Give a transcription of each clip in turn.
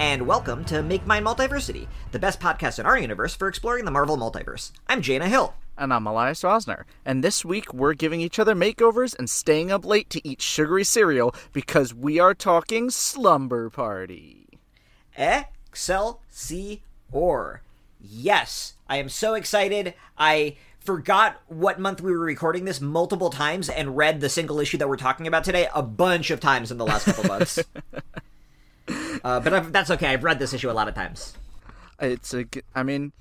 and welcome to Make Mine Multiversity, the best podcast in our universe for exploring the Marvel multiverse. I'm Jaina Hill. And I'm Elias Rosner. And this week we're giving each other makeovers and staying up late to eat sugary cereal because we are talking Slumber Party. Excelsior. Yes, I am so excited. I forgot what month we were recording this multiple times and read the single issue that we're talking about today a bunch of times in the last couple months. uh, but I've, that's okay. I've read this issue a lot of times. It's a. I mean,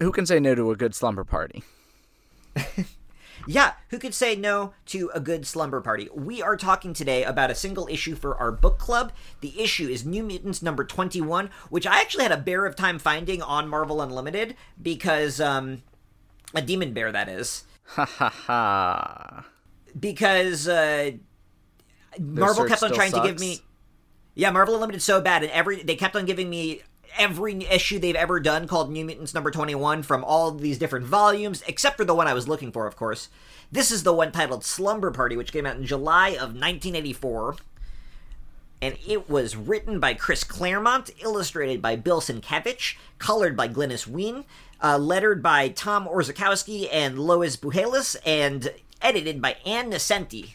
who can say no to a good slumber party? Yeah, who could say no to a good slumber party? We are talking today about a single issue for our book club. The issue is New Mutants number 21, which I actually had a bear of time finding on Marvel Unlimited because, um, a demon bear, that is. Ha ha ha. Because, uh, Marvel kept on trying to give me. Yeah, Marvel Unlimited so bad, and every they kept on giving me every issue they've ever done called New Mutants number 21 from all these different volumes, except for the one I was looking for, of course. This is the one titled Slumber Party, which came out in July of 1984. And it was written by Chris Claremont, illustrated by Bill Sienkiewicz, colored by Glynis Wein, uh, lettered by Tom Orzechowski and Lois Buhalis, and edited by Ann Nocenti.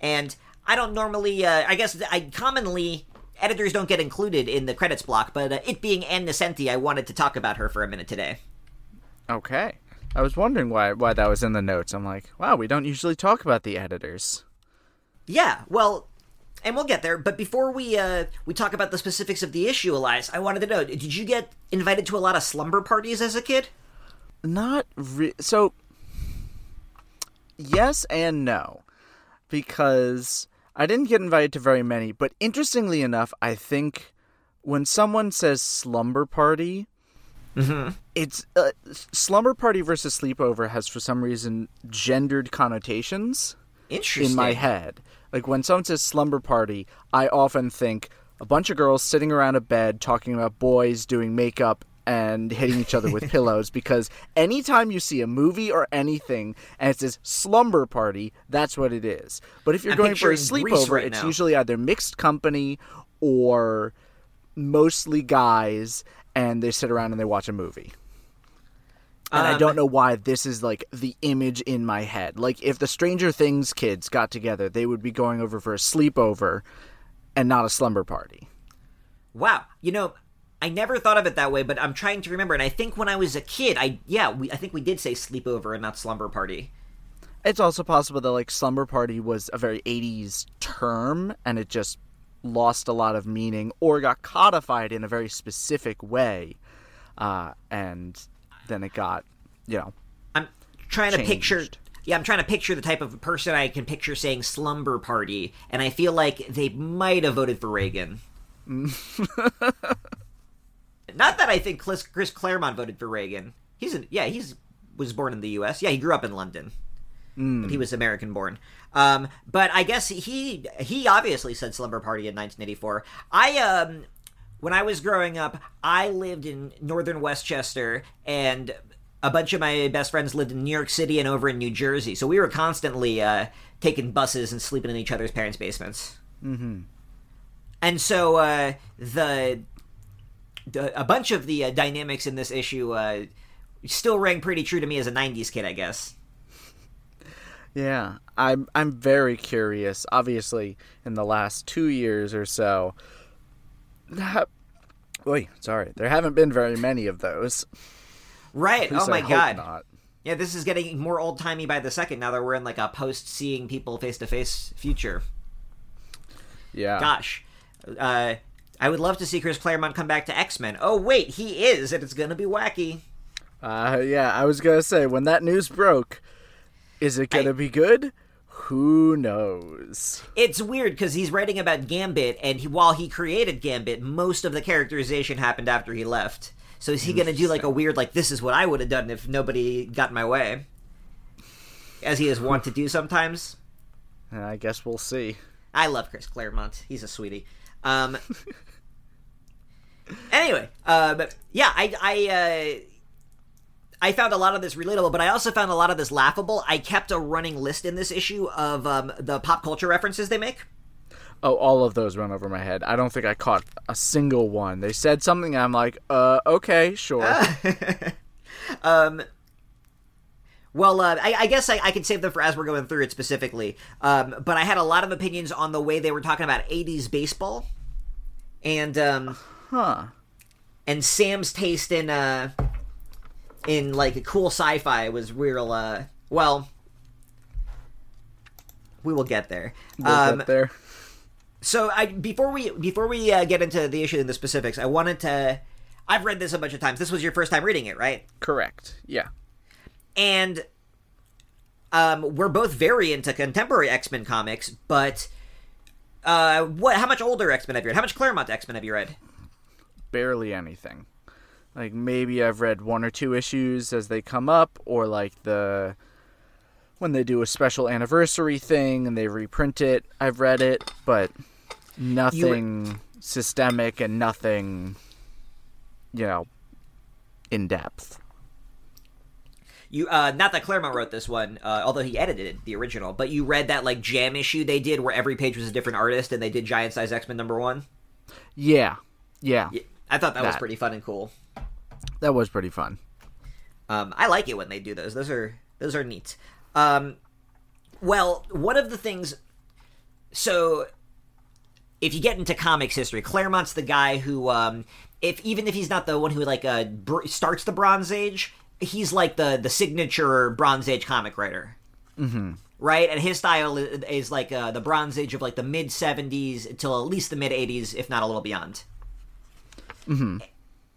And I don't normally, uh, I guess I commonly, editors don't get included in the credits block, but uh, it being Ann Nocenti, I wanted to talk about her for a minute today. Okay. I was wondering why why that was in the notes. I'm like, wow, we don't usually talk about the editors. Yeah, well, and we'll get there, but before we uh, we talk about the specifics of the issue, Elias, I wanted to know, did you get invited to a lot of slumber parties as a kid? Not re- so. Yes and no, because I didn't get invited to very many. But interestingly enough, I think when someone says slumber party, it's uh, slumber party versus sleepover has for some reason gendered connotations in my head. Like when someone says slumber party, I often think a bunch of girls sitting around a bed talking about boys doing makeup and hitting each other with pillows because anytime you see a movie or anything and it says slumber party, that's what it is. But if you're I'm going for a sleepover, right it's now. usually either mixed company or mostly guys and they sit around and they watch a movie. And I Um, don't know why this is like the image in my head. Like if the Stranger Things kids got together, they would be going over for a sleepover and not a slumber party. Wow, you know, I never thought of it that way, but I'm trying to remember, and I think when I was a kid, I yeah, we I think we did say sleepover and not slumber party. It's also possible that like slumber party was a very 80s term and it just lost a lot of meaning or got codified in a very specific way. Uh, and then it got, you know, I'm trying to picture. Yeah, I'm trying to picture the type of person I can picture saying slumber party, and I feel like they might have voted for Reagan. Not that I think Chris, Chris Claremont voted for Reagan. He's an, yeah, he's was born in the U.S. Yeah, he grew up in London, but he was American born. Um, but I guess he he obviously said slumber party in 1984. I um when I was growing up, I lived in northern Westchester, and a bunch of my best friends lived in New York City and over in New Jersey. So we were constantly uh, taking buses and sleeping in each other's parents' basements. Mm-hmm. And so uh, the a bunch of the uh, dynamics in this issue uh, still rang pretty true to me as a '90s kid, I guess. Yeah, I'm I'm very curious. Obviously, in the last two years or so, ha- Oy, sorry, there haven't been very many of those. Right? Oh my god! not. Yeah, this is getting more old timey by the second. Now that we're in like a post seeing people face to face future. Yeah, Gosh, uh, I would love to see Chris Claremont come back to X Men. Oh wait, he is, and it's gonna be wacky. uh, yeah. I was gonna say when that news broke, is it gonna I- be good? Who knows? It's weird because he's writing about Gambit, and he, while he created Gambit, most of the characterization happened after he left. So is he going to do like a weird, like this is what I would have done if nobody got in my way, as he is wont to do sometimes? I guess we'll see. I love Chris Claremont. He's a sweetie. Um. anyway, uh, but yeah, I I uh, I found a lot of this relatable, but I also found a lot of this laughable. I kept a running list in this issue of um, the pop culture references they make. Oh, all of those went over my head. I don't think I caught a single one. They said something, I'm like, uh, okay, sure. um, well, uh, I, I, guess I, I can save them for as we're going through it specifically. Um, but I had a lot of opinions on the way they were talking about '80s baseball, and um, huh, and Sam's taste in uh, in like a cool sci-fi was real. Uh, well, we will get there. We'll um, get there. So I before we before we uh, get into the issue and the specifics, I wanted to. I've read this a bunch of times. This was your first time reading it, right? Correct. Yeah and um, we're both very into contemporary X Men comics, but uh, what? How much older X Men have you read? How much Claremont X Men have you read? Barely anything. Like maybe I've read one or two issues as they come up, or like the when they do a special anniversary thing and they reprint it. I've read it, but nothing were... systemic and nothing, you know, in depth you uh not that Claremont wrote this one, uh, although he edited the original, but you read that like jam issue they did where every page was a different artist and they did Giant Size X Men number one. Yeah, yeah. I thought that, that, was pretty fun and cool. That was pretty fun. Um, I like it when they do those. Those are those are neat. Um, well, one of the things. So, if you get into comics history, Claremont's the guy who, um, if even if he's not the one who like uh, br- starts the Bronze Age, he's like the the signature Bronze Age comic writer. Mm-hmm. Right, and his style is, is like uh, the Bronze Age of like the mid '70s until at least the mid '80s, if not a little beyond. Mm-hmm.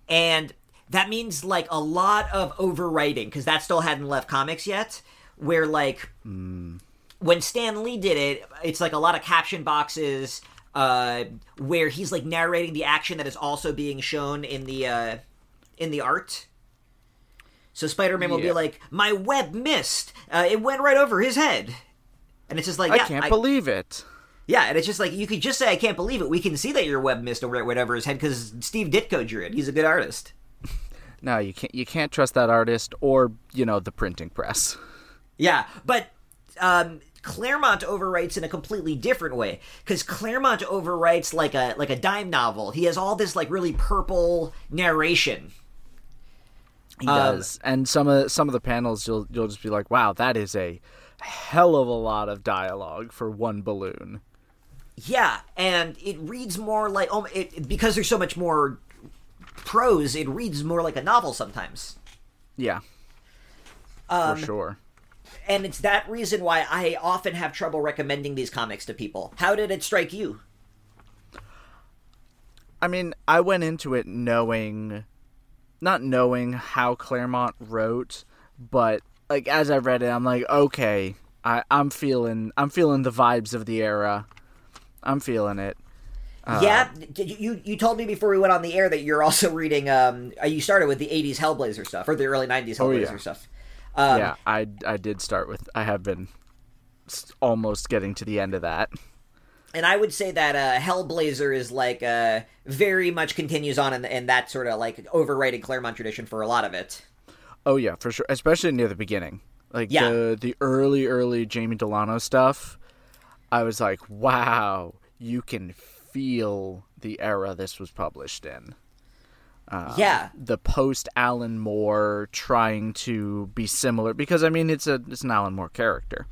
And that means like a lot of overwriting because that still hadn't left comics yet. Where like mm. when Stan Lee did it, it's like a lot of caption boxes uh, where he's like narrating the action that is also being shown in the uh, in the art. So Spider Man will be like, "My web missed. Uh, it went right over his head," and it's just like, I yeah, can't I, believe it. Yeah, and it's just like you could just say, "I can't believe it." We can see that your web missed or whatever his head because Steve Ditko drew it. He's a good artist. no, you can't. You can't trust that artist or you know the printing press. Yeah, but um, Claremont overwrites in a completely different way because Claremont overwrites like a like a dime novel. He has all this like really purple narration he um, does, and some of some of the panels you'll you'll just be like, "Wow, that is a hell of a lot of dialogue for one balloon." Yeah, and it reads more like oh, it, because there's so much more prose. It reads more like a novel sometimes. Yeah, um, for sure. And it's that reason why I often have trouble recommending these comics to people. How did it strike you? I mean, I went into it knowing not knowing how Claremont wrote, but like as I read it, I'm like, okay, I, I'm feeling I'm feeling the vibes of the era. I'm feeling it. Uh, yeah, you you told me before we went on the air that you're also reading. Um, uh, you started with the '80s Hellblazer stuff or the early '90s Hellblazer oh, yeah. stuff. Um, yeah, I I did start with. I have been almost getting to the end of that and I would say that uh, Hellblazer is like uh, very much continues on in, in that sort of like overrated Claremont tradition for a lot of it. Oh yeah, for sure, especially near the beginning, like yeah. the the early early Jamie Delano stuff. I was like, wow, you can feel the era this was published in. Um, yeah, the post Alan Moore trying to be similar because I mean it's a it's an Alan Moore character,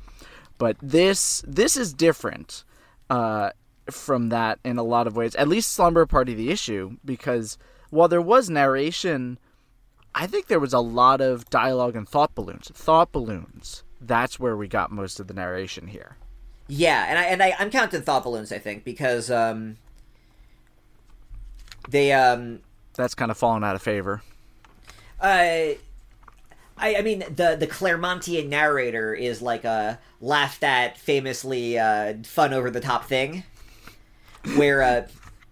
but this this is different uh, from that in a lot of ways. At least Slumber Party the issue because while there was narration, I think there was a lot of dialogue and thought balloons. Thought balloons. That's where we got most of the narration here. Yeah, and I and I, I'm counting thought balloons. I think because um, they um, that's kind of fallen out of favor. Uh, I, I mean the the Claremontian narrator is like a laughed at, famously uh, fun over the top thing, where uh,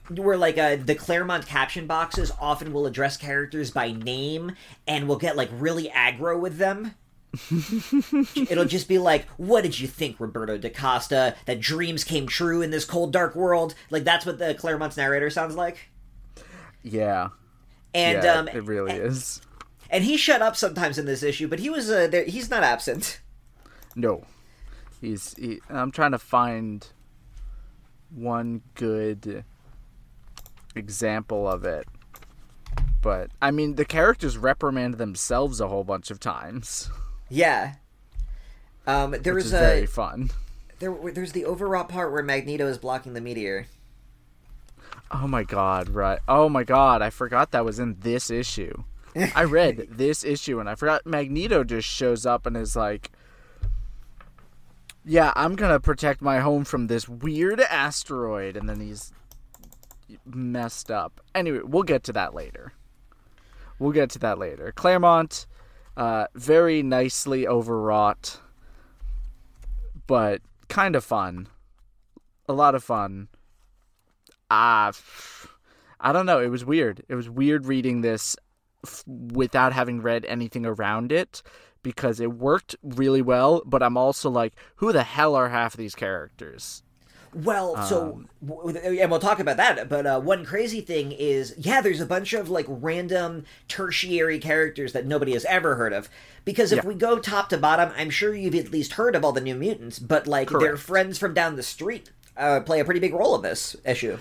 where like uh, the Claremont caption boxes often will address characters by name and will get like really aggro with them. It'll just be like, "What did you think, Roberto da Costa? That dreams came true in this cold, dark world?" Like that's what the Claremont's narrator sounds like. Yeah, and yeah, um, it really and, is and he shut up sometimes in this issue, but he was uh, there, he's not absent. No, he's. He, I'm trying to find one good example of it. But I mean, the characters reprimand themselves a whole bunch of times. Yeah. Um, there which was a very fun. there. There's the overwrought part where Magneto is blocking the meteor. Oh my god, right. Oh my god, I forgot that was in this issue. I read this issue and I forgot Magneto just shows up and is like Yeah, I'm going to protect my home from this weird asteroid and then he's messed up. Anyway, we'll get to that later. We'll get to that later. Claremont uh very nicely overwrought but kind of fun. A lot of fun ah, I don't know. It was weird. It was weird reading this f- without having read anything around it because it worked really well. But I'm also like, who the hell are half of these characters? Well, so and we'll talk about that. But uh, one crazy thing is, yeah, there's a bunch of like random tertiary characters that nobody has ever heard of. Because if Yeah. we go top to bottom, I'm sure you've at least heard of all the New Mutants. But like their friends from down the street uh, play a pretty big role in this issue.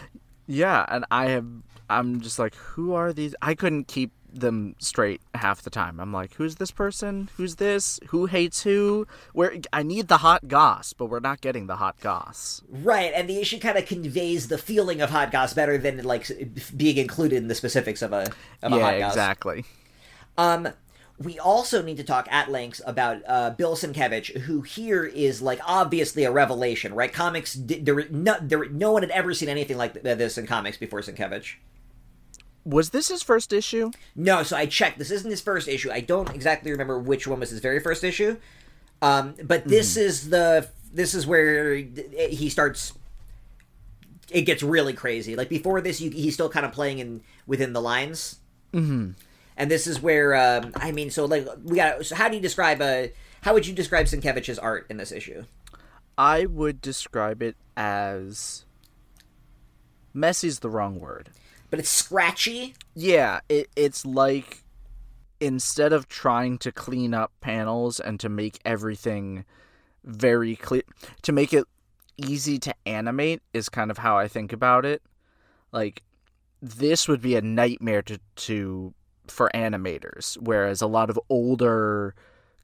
Yeah, and I have. I'm just like, who are these? I couldn't keep them straight half the time. I'm like, who's this person? Who's this? Who hates who? Where I need the hot goss, but we're not getting the hot goss. Right, and the issue kind of conveys the feeling of hot goss better than like being included in the specifics of a of a yeah, hot goss. exactly. Um, we also need to talk at length about uh, Bill Sienkiewicz, who here is like obviously a revelation, right? Comics, there, no, there, no one had ever seen anything like this in comics before Sienkiewicz. Was this his first issue? No, so I checked. This isn't his first issue. I don't exactly remember which one was his very first issue. Um, but this is the this is where he starts. It gets really crazy. Like before this, you, he's still kind of playing in within the lines. Mm-hmm. And this is where um, I mean, so like we got. So how do you describe a? How would you describe Sienkiewicz's art in this issue? I would describe it as messy's the wrong word. But it's scratchy. Yeah, it, it's like instead of trying to clean up panels and to make everything very clear, to make it easy to animate is kind of how I think about it. Like this would be a nightmare to to for animators, whereas a lot of older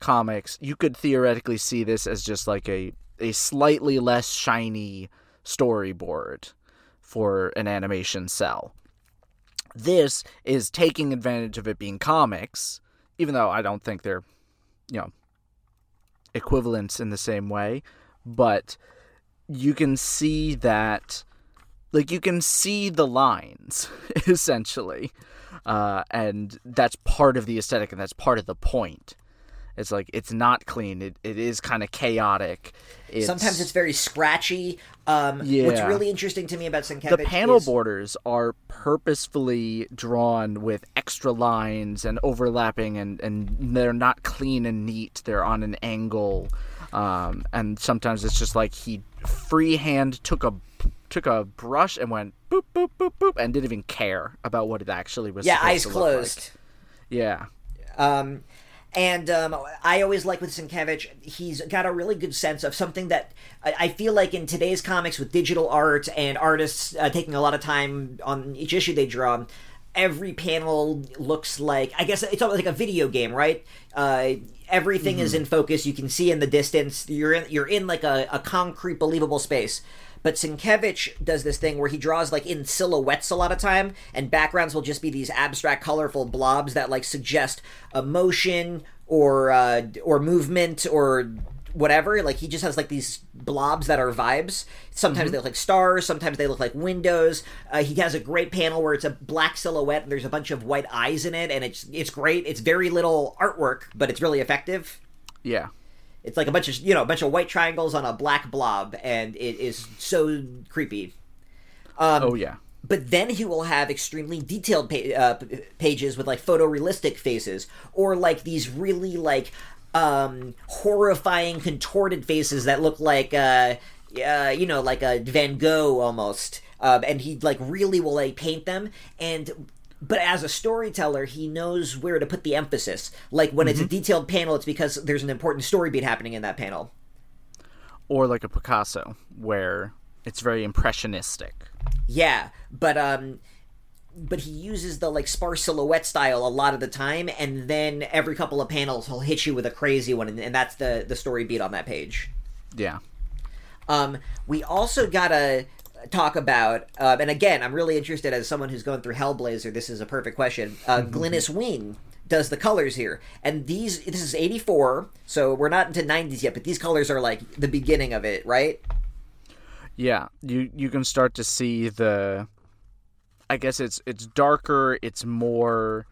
comics, you could theoretically see this as just like a a slightly less shiny storyboard for an animation cell this is taking advantage of it being comics, even though I don't think they're, you know, equivalents in the same way. But you can see that, like, you can see the lines, essentially. Uh, and that's part of the aesthetic and that's part of the point. It's like, it's not clean, it, it is kind of chaotic. It's, Sometimes it's very scratchy. Um, What's really interesting to me about Sienkiewicz the panel is, borders are purposefully drawn with extra lines and overlapping and, and they're not clean and neat they're on an angle um, and sometimes it's just like he freehand took a took a brush and went boop boop boop boop and didn't even care about what it actually was yeah, supposed eyes to look like. closed. yeah Um, and um, I always like with Sienkiewicz, he's got a really good sense of something that I, feel like in today's comics with digital art and artists uh, taking a lot of time on each issue they draw. Every panel looks like I guess it's almost like a video game, right? Uh, everything is in focus. You can see in the distance. You're in you're in like a, a concrete, believable space. But Sienkiewicz does this thing where he draws like in silhouettes a lot of time, and backgrounds will just be these abstract, colorful blobs that like suggest emotion or uh, or movement or whatever. Like he just has like these blobs that are vibes. Sometimes they look like stars. Sometimes they look like windows. Uh, he has a great panel where it's a black silhouette and there's a bunch of white eyes in it, and it's it's great. It's very little artwork, but it's really effective. yeah It's like a bunch of you know a bunch of white triangles on a black blob, and it is so creepy. Um, oh yeah But then he will have extremely detailed pa- uh, pages with like photorealistic faces, or like these really like um, horrifying contorted faces that look like uh, uh, you know like a Van Gogh almost. Um, and he like really will like paint them and but as a storyteller he knows where to put the emphasis like when it's a detailed panel it's because there's an important story beat happening in that panel or like a picasso where It's very impressionistic. Yeah, but um but he uses the like sparse silhouette style a lot of the time and then every couple of panels he'll hit you with a crazy one and, and that's the the story beat on that page. Yeah. Um we also got to talk about uh, and again I'm really interested as someone who's going through Hellblazer this is a perfect question. Uh Glynis Wein does the colors here. And these this is 84, so we're not into 90s yet, but these colors are like the beginning of it, right? Yeah, you you can start to see the I guess it's it's darker, it's more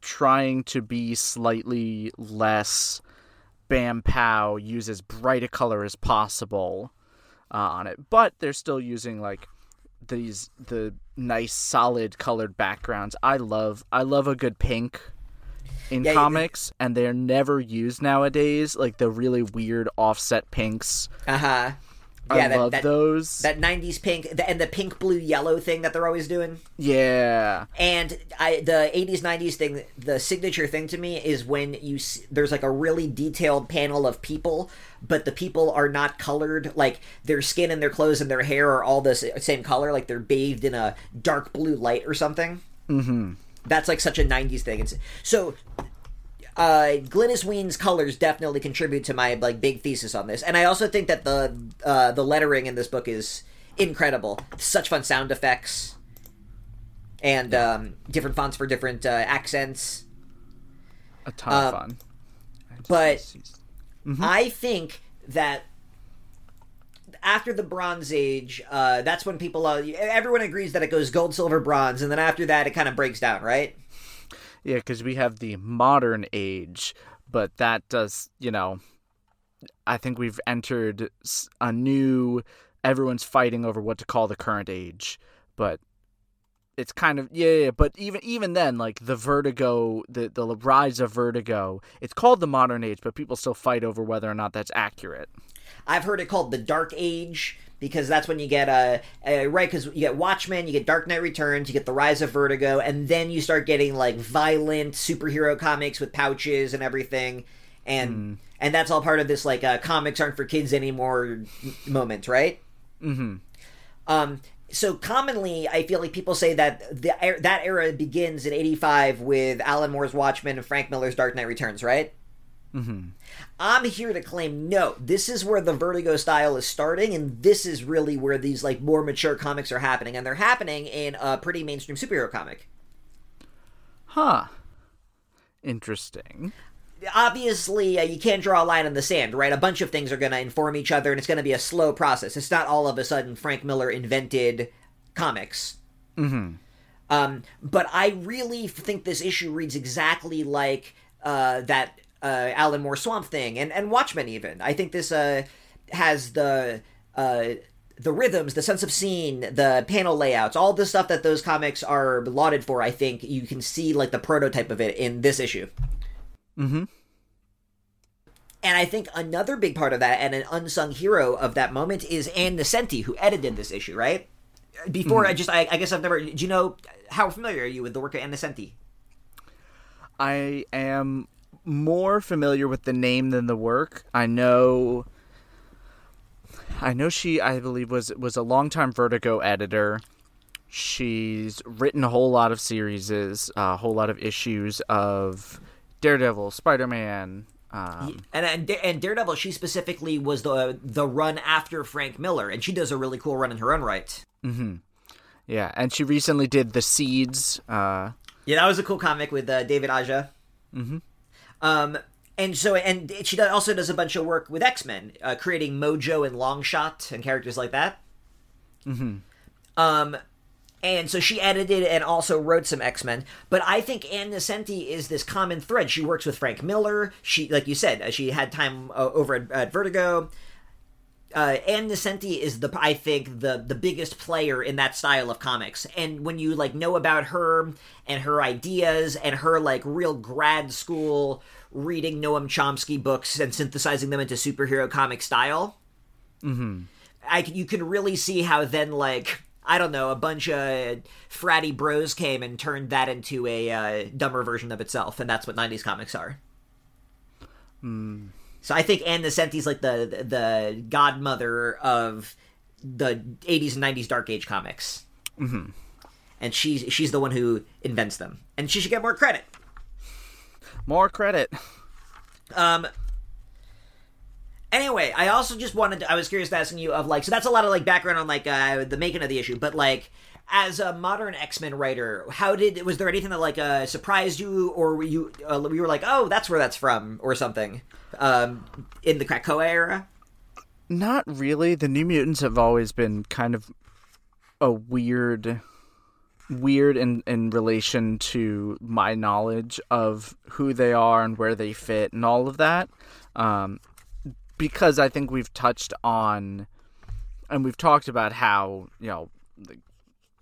trying to be slightly less bam pow, use as bright a color as possible uh, on it. But they're still using like these the nice solid colored backgrounds. I love I love a good pink in Yeah, comics and they're never used nowadays like the really weird offset pinks. Uh-huh. I Yeah, that, love that, those. that 90s pink the, and the pink blue yellow thing that they're always doing. yeah. And I the 80s 90s thing the signature thing to me is when you s there's like a really detailed panel of people but the people are not colored like their skin and their clothes and their hair are all the same color like they're bathed in a dark blue light or something. Mhm. That's like such a 90s thing. It's, so uh, Glynis Wein's colors definitely contribute to my like big thesis on this, and I also think that the uh, the lettering in this book is incredible. Such fun sound effects, and um, different fonts for different uh, accents. A ton Uh, of fun. I but- see- I think that after the Bronze Age, uh, that's when people uh, everyone agrees that it goes gold, silver, bronze, and then after that it kind of breaks down, right? Yeah, because we have the modern age, but that does, you know, I think we've entered a new. Everyone's fighting over what to call the current age, but it's kind of yeah, yeah. But even even then, like the Vertigo, the the rise of Vertigo, it's called the modern age, but people still fight over whether or not that's accurate. I've heard it called the Dark Age because that's when you get a, uh right because you get Watchmen, you get Dark Knight Returns, you get the Rise of Vertigo, and then you start getting like violent superhero comics with pouches and everything, and and that's all part of this like uh, comics aren't for kids anymore moment, right? Mm-hmm. Um, so commonly, I feel like people say that the er- that era begins in '85 with Alan Moore's Watchmen and Frank Miller's Dark Knight Returns, right? Mm-hmm. I'm here to claim no. This is where the Vertigo style is starting, and this is really where these like more mature comics are happening, and they're happening in a pretty mainstream superhero comic. Huh. Interesting. Obviously, uh, you can't draw a line in the sand, right? A bunch of things are going to inform each other, and it's going to be a slow process. It's not all of a sudden Frank Miller invented comics. Mm-hmm. Um, but I really think this issue reads exactly like uh, that uh, Alan Moore Swamp Thing and, and Watchmen. Even I think this uh, has the uh, the rhythms, the sense of scene, the panel layouts, all the stuff that those comics are lauded for. I think you can see like the prototype of it in this issue. Mm-hmm. And I think another big part of that and an unsung hero of that moment is Ann Nocenti, who edited this issue, right? Before I just, I, I guess I've never. Do you know how familiar are you with the work of Ann Nocenti? I am more familiar with the name than the work. I know I know she I believe was was a longtime Vertigo editor. She's written a whole lot of series, a whole lot of issues of Daredevil, Spider-Man, um, and, and and Daredevil, she specifically was the the run after Frank Miller, and she does a really cool run in her own right. Mm-hmm. Yeah, and she recently did The Seeds. Uh, Yeah, that was a cool comic with uh, David Aja. Mhm. Um, and so and she also does a bunch of work with X Men, uh, creating Mojo and Longshot and characters like that. Mm-hmm. Um, and so she edited and also wrote some X Men. But I think Ann Nocenti is this common thread. She works with Frank Miller. She, like you said, uh, she had time uh, over at, at Vertigo. Uh, Ann Nocenti is the I think the the biggest player in that style of comics. And when you like know about her and her ideas and her like real grad school reading Noam Chomsky books and synthesizing them into superhero comic style, Mm-hmm. I you can really see how then like I don't know a bunch of fratty bros came and turned that into a uh, dumber version of itself, and that's what '90s comics are. So I think Ann Nocenti's like the the godmother of the 80s and 90s Dark Age comics. Mm-hmm. And she's she's the one who invents them, and she should get more credit. More credit. Um. Anyway, I also just wanted to, I was curious to asking you of like so that's a lot of like background on like uh, the making of the issue, but like as a modern X Men writer, how did was there anything that like uh, surprised you, or were you uh, you were like, oh, that's where that's from, or something, um, in the Krakoa era? Not really. The New Mutants have always been kind of a weird, weird in in relation to my knowledge of who they are and where they fit and all of that. Um, because I think we've touched on, and we've talked about how you know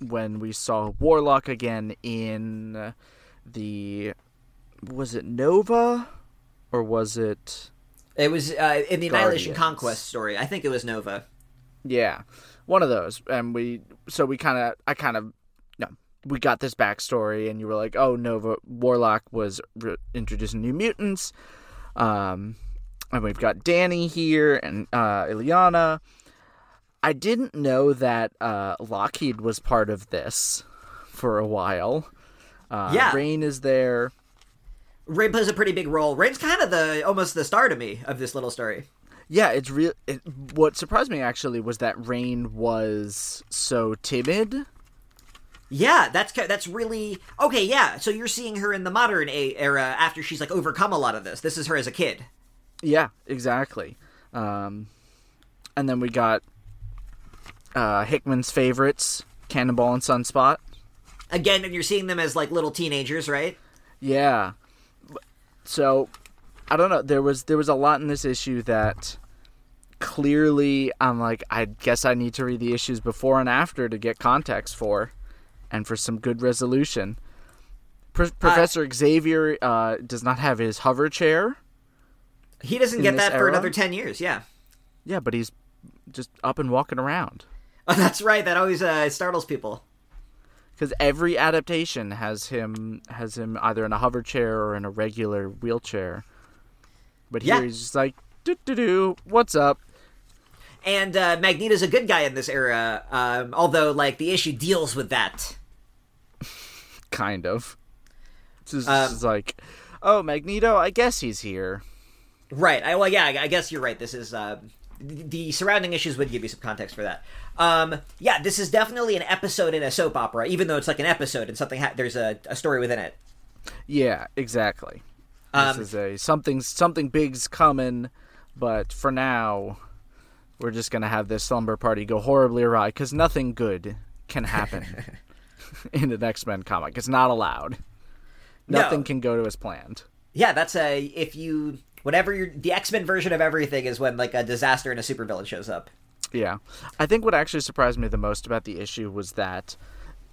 when we saw Warlock again in the was it Nova? Or was it It was uh, in the Annihilation Conquest story. I think it was Nova. yeah one of those. And we so we kind of I kind of no we got this backstory and you were like oh Nova Warlock was re- introducing New Mutants. Um and we've got Dani here and uh Illyana I didn't know that uh, Lockheed was part of this for a while. Uh, Yeah. Rain is there. Rain plays a pretty big role. Rain's kind of the almost the star to me of this little story. Yeah, it's real. It, what surprised me actually was that Rain was so timid. Yeah, that's that's really okay. Yeah, so you're seeing her in the modern a- era after she's like overcome a lot of this. This is her as a kid. Yeah, exactly. Um, and then we got uh, Hickman's favorites, Cannonball and Sunspot. Again, and you're seeing them as like little teenagers, right? Yeah. So I don't know. There was there was a lot in this issue that clearly I'm like I guess I need to read the issues before and after to get context for, and for some good resolution. Pro- Professor Xavier uh, does not have his hover chair. He doesn't get that for another ten years. Yeah, Yeah, but he's just up and walking around. oh, that's right. That always uh, startles people. Because every adaptation has him has him either in a hover chair or in a regular wheelchair. But here Yeah. he's just like, doo doo doo, what's up? And uh, Magneto's a good guy in this era, um, although like the issue deals with that. kind of. This is, Um, is like, oh, Magneto, I guess he's here. Right. I, well, yeah. I guess you're right. This is uh, the surrounding issues would give you some context for that. Um, yeah, this is definitely an episode in a soap opera, even though it's like an episode and something ha- there's a, a story within it. Yeah, exactly. Um, this is a something something big's coming, but for now, we're just gonna have this slumber party go horribly awry because nothing good can happen in an X Men comic. It's not allowed. No. Nothing can go to as planned. Yeah, that's a if you whatever your the X Men version of everything is when like a disaster and a supervillain shows up. Yeah. I think what actually surprised me the most about the issue was that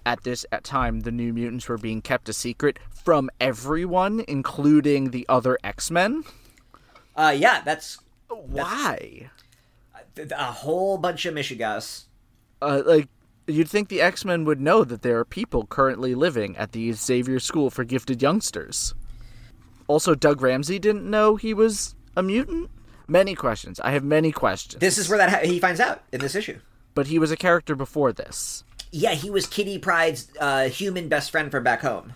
at this at time the new mutants were being kept a secret from everyone, including the other X-Men. Uh, yeah, that's Why? th- a whole bunch of Michigas. Uh, like you'd think the X-Men would know that there are people currently living at the Xavier School for Gifted Youngsters. Also, Doug Ramsey didn't know he was a mutant. Many questions. I have many questions. This is where that ha- he finds out in this issue. but he was a character before this. Yeah, he was Kitty Pryde's uh, human best friend from back home,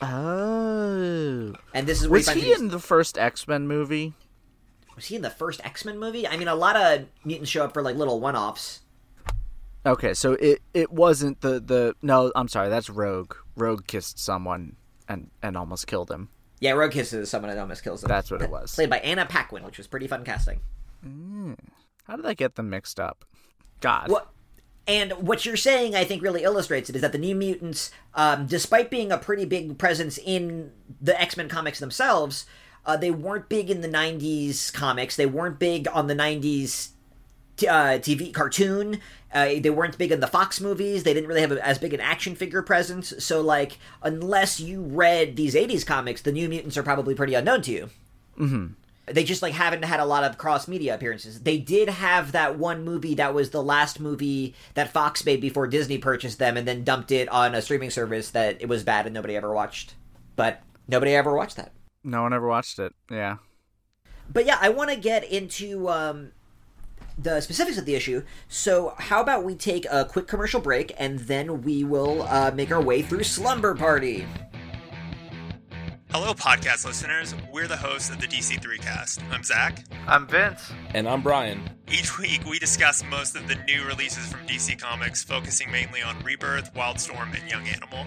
Oh. and this is where Was he he in the first X Men movie? Was he in the first X Men movie? I mean, a lot of mutants show up for like little one offs. Okay, so it it wasn't the the no. I'm sorry, that's Rogue. Rogue kissed someone and and almost killed him. Yeah, Rogue kisses someone and almost kills them. That's what it was. Played by Anna Paquin, which was pretty fun casting. How did I get them mixed up? God. What? And what you're saying, I think, really illustrates it is that the New Mutants, um, despite being a pretty big presence in the X Men comics themselves, uh, they weren't big in the '90s comics. They weren't big on the '90s t- uh, TV cartoon. Uh, they weren't big in the Fox movies. They didn't really have a, as big an action figure presence. So, like, unless you read these '80s comics, the New Mutants are probably pretty unknown to you. Mm-hmm. They just like haven't had a lot of cross media appearances. They did have that one movie that was the last movie that Fox made before Disney purchased them and then dumped it on a streaming service that it was bad and nobody ever watched. But nobody ever watched that. No one ever watched it. Yeah. but yeah, I want to get into um, the specifics of the issue. So, how about we take a quick commercial break and then we will uh, make our way through Slumber Party. Hello, podcast listeners. We're the hosts of the DC3 cast. I'm Zach. I'm Vince. And I'm Brian. Each week, we discuss most of the new releases from DC Comics, focusing mainly on Rebirth, Wildstorm, and Young Animal.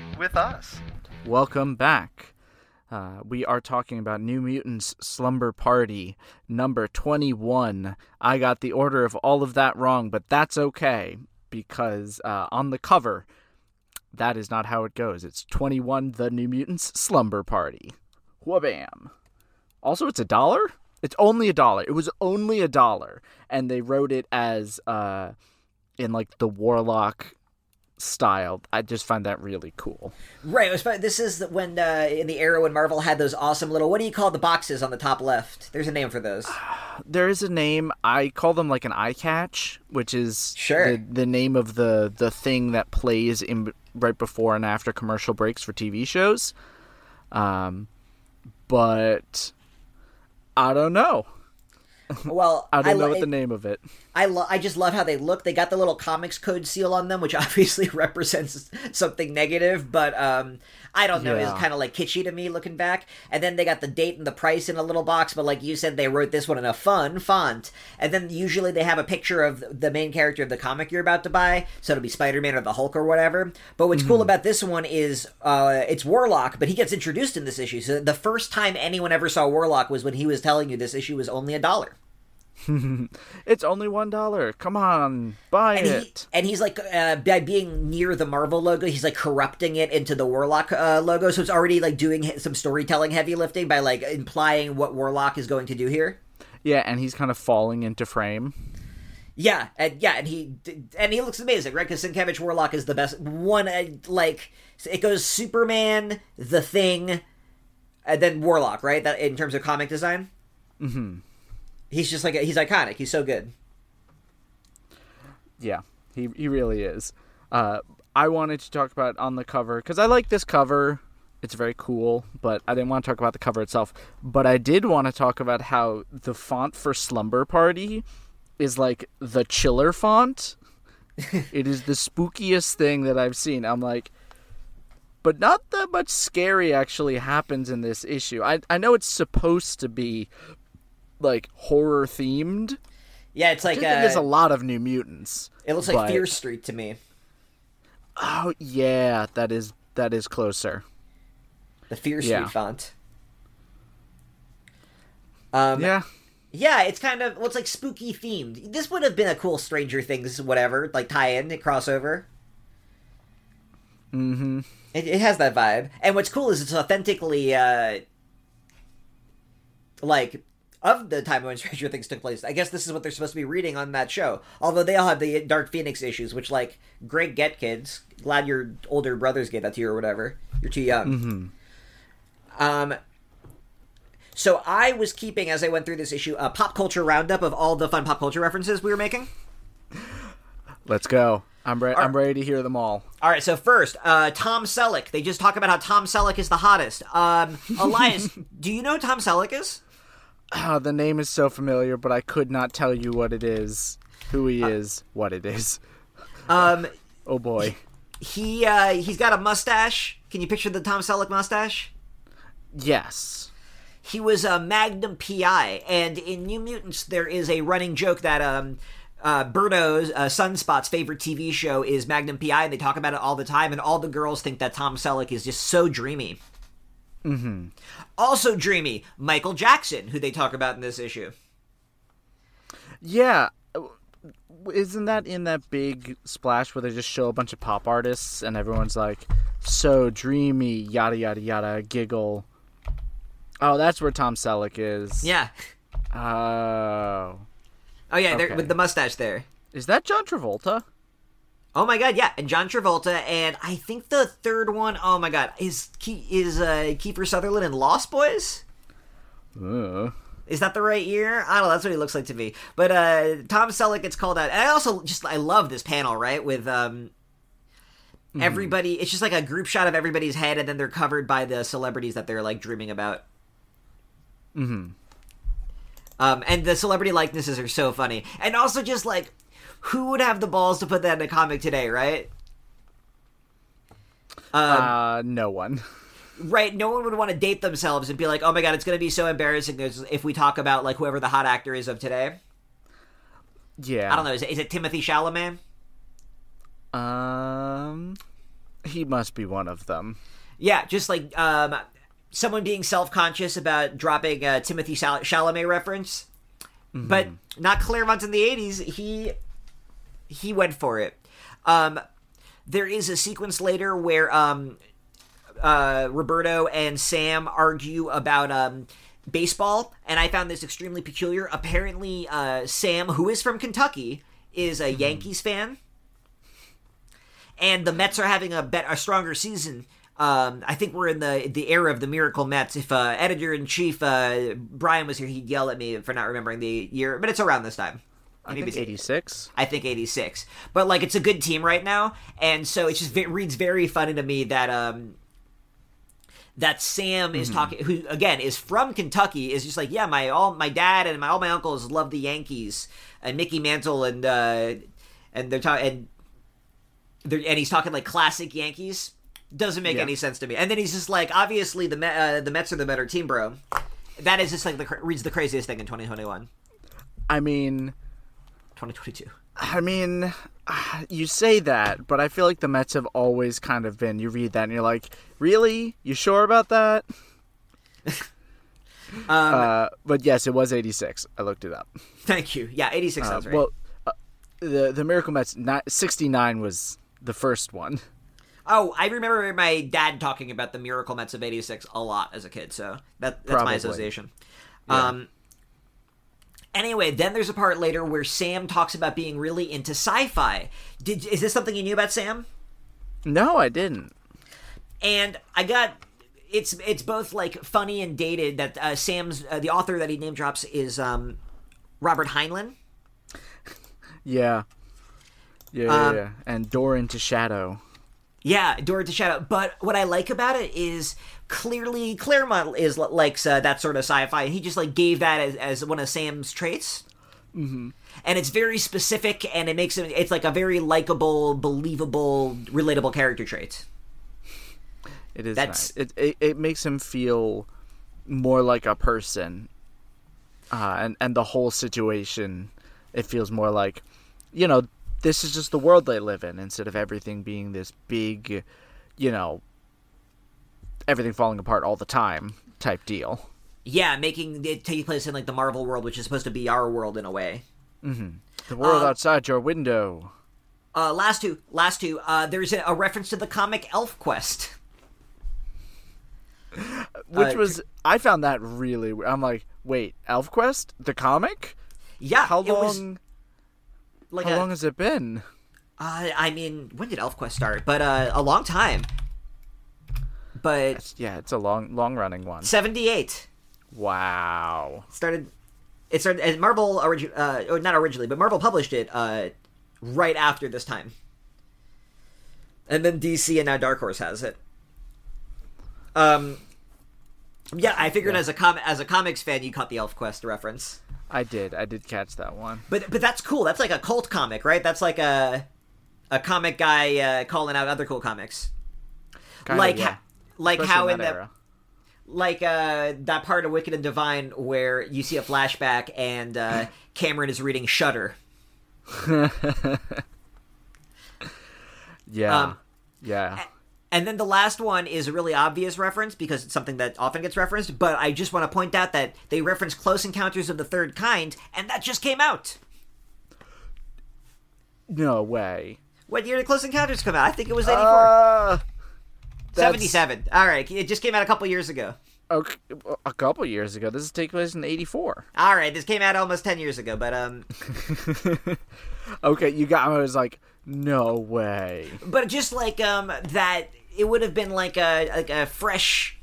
with us. Welcome back. Uh, we are talking about New Mutants Slumber Party number 21. I got the order of all of that wrong, but that's okay because uh, on the cover, that is not how it goes. It's 21 The New Mutants Slumber Party. Whabam. Also, it's a dollar? It's only a dollar. It was only a dollar. And they wrote it as uh, in like the Warlock style. I just find that really cool. Right. Was. This is when uh, in the era when Marvel had those awesome little what do you call the boxes on the top left? There's a name for those. there is a name i call them like an eye catch which is Sure. the, the name of the the thing that plays in right before and after commercial breaks for tv shows um but i don't know Well, i don't know lo- what the name of it I lo- I just love how they look. They got the little comics code seal on them, which obviously represents something negative, but um, I don't know. It's kind of like kitschy to me looking back. And then they got the date and the price in a little box, but like you said, they wrote this one in a fun font. And then usually they have a picture of the main character of the comic you're about to buy, so it'll be Spider Man or the Hulk or whatever. But what's cool about this one is uh, it's Warlock, but he gets introduced in this issue. So the first time anyone ever saw Warlock was when he was telling you this issue was only a dollar. it's only one dollar come on buy and, he, it and he's like uh, by being near the Marvel logo, he's like corrupting it into the Warlock uh, logo. So it's already like doing some storytelling heavy lifting by like implying what Warlock is going to do here. yeah and he's kind of falling into frame Yeah, and yeah, and he and he looks amazing, right? Because Sienkiewicz Warlock is the best one. Uh, like it goes Superman, The Thing, and then Warlock, right? That in terms of comic design. Mm-hmm. He's just like he's iconic. He's so good. Yeah, he he really is. Uh, I wanted to talk about on the cover because I like this cover. It's very cool, but I didn't want to talk about the cover itself. But I did want to talk about how the font for Slumber Party is like the chiller font. it is the spookiest thing that I've seen. I'm like, but not that much scary actually happens in this issue. I I know it's supposed to be like horror themed. Yeah, it's like there's a lot of New Mutants. it looks like but- Fear Street to me. Oh yeah, that is that is closer. The Fear Street Yeah. font. Um, Yeah. Yeah, it's kind of well, it's like spooky themed. This would have been a cool Stranger Things, whatever, like tie-in, crossover. Mm-hmm. It, it has that vibe, and what's cool is it's authentically uh, like of the time when Stranger Things took place. I guess this is what they're supposed to be reading on that show. Although they all have the Dark Phoenix issues, which like great get kids. Glad your older brothers gave that to you or whatever. You're too young. Mm-hmm. Um, so I was keeping as I went through this issue a pop culture roundup of all the fun pop culture references we were making. Let's go. I'm ready. I'm ready to hear them all. All right, so first, uh, Tom Selleck. They just talk about how Tom Selleck is the hottest. Um, Elias, do you know who Tom Selleck is? Ah, the name is so familiar, but I could not tell you what it is, who he is, what it is. Um, Oh boy. he uh, he's got a mustache. Can you picture the Tom Selleck mustache? Yes. He was a Magnum PI, and in New Mutants, there is a running joke that um, uh, Birdo's uh, Sunspot's favorite TV show is Magnum PI, and they talk about it all the time. And all the girls think that Tom Selleck is just so dreamy. Mm-hmm. Also dreamy, Michael Jackson, who they talk about in this issue. Yeah. Isn't that in that big splash where they just show a bunch of pop artists and everyone's like, so dreamy, yada yada yada, giggle. Oh, that's where Tom Selleck is. Yeah. Oh. Oh yeah, Okay. with the mustache there. Is that John Travolta? Oh my god, yeah, and John Travolta, and I think the third one, oh my god, is Ke- is uh, Kiefer Sutherland in Lost Boys? Uh. Is that the right year? I don't know. That's what he looks like to me. But uh, Tom Selleck gets called out, and I also just I love this panel right with um, everybody. It's just like a group shot of everybody's head, and then they're covered by the celebrities that they're like dreaming about. Mm-hmm. Um, and the celebrity likenesses are so funny, and also just like who would have the balls to put that in a comic today, right? Um, uh, no one. right no one would want to date themselves and be like oh my god it's going to be so embarrassing if we talk about like whoever the hot actor is of today Yeah. i don't know is it, is it timothy chalamet Um, he must be one of them. yeah just like um someone being self-conscious about dropping a timothy Chal- chalamet reference but not claremont in the 80s he he went for it um there is a sequence later where um uh, Roberto and Sam argue about um, baseball, and I found this extremely peculiar. Apparently, uh, Sam, who is from Kentucky, is a Yankees fan, and the Mets are having a bet a stronger season. Um, I think we're in the the era of the miracle Mets. If uh, editor in chief uh, Brian was here, he'd yell at me for not remembering the year, but it's around this time. I think it's- 86. I think 86. But like it's a good team right now and so it just it reads very funny to me that um that Sam is talking who again is from Kentucky is just like yeah my all my dad and my all my uncles love the Yankees and Mickey Mantle and uh and they're talking and they're, and he's talking like classic Yankees doesn't make Yeah. any sense to me and then he's just like obviously the Met, uh, the Mets are the better team bro that is just like the reads the craziest thing in 2021 I mean, 2022 I mean, you say that, but I feel like the Mets have always kind of been. You read that and you're like, really? You sure about that? um Uh, but yes, it was 86. I looked it up. thank you yeah 86 Uh, sounds right Well, uh, the the Miracle Mets 69 was the first one. Oh, I remember my dad talking about the Miracle Mets of '86 a lot as a kid, so that, that's my Probably. association. Um. Anyway, then there's a part later where Sam talks about being really into sci-fi. Did is this something you knew about Sam? No, I didn't. And I got it's it's both like funny and dated that uh, Sam's uh, the author that he name drops is um, Robert Heinlein. Yeah. Yeah, yeah, Um, yeah. And Door into Shadow. Yeah, Door to Shadow. But what I like about it is clearly Claremont is likes uh, that sort of sci-fi, and he just like gave that as, as one of Sam's traits. Mm-hmm. And it's very specific, and it makes him. It's like a very likable, believable, relatable character trait. It is That's- nice. It, it it makes him feel more like a person, uh, and and the whole situation. It feels more like, you know, this is just the world they live in instead of everything being this big, you know, everything falling apart all the time type deal. Yeah, making it take place in like the Marvel world, which is supposed to be our world in a way. Mm-hmm. The world Uh, outside your window. Uh, last two, last two. Uh, there's a, a reference to the comic ElfQuest. Which uh, was I found that really. I'm like, wait, ElfQuest, the comic? Yeah, How it was long? Like How a- long has it been? Uh, I mean, when did ElfQuest start? But uh, a long time. But It's- yeah, it's a long, long running one. seventy-eight Wow. started. It started. And Marvel origi- uh, or not originally, but Marvel published it uh, right after this time. And then DC and now Dark Horse has it. Um. Yeah, I figured as a com- as a comics fan, you caught the ElfQuest reference. I did. I did catch that one. But but that's cool. That's like a cult comic, right? That's like a a comic guy uh, calling out other cool comics. Kind like of, yeah. ha- like Especially how in in that the era. like uh that part of Wicked and Divine where you see a flashback and uh Cameron is reading Shutter. Yeah. um, yeah. And then the last one is a really obvious reference because it's something that often gets referenced, but I just want to point out that they reference Close Encounters of the Third Kind and that just came out. No way. What year did Close Encounters come out? I think it was 84. Uh, 77. All right. it just came out a couple years ago. Okay, a couple years ago. This is take place in '84. All right, this came out almost ten years ago, but um, Okay, you got. I was like, no way. but just like um that, it would have been like a like a fresh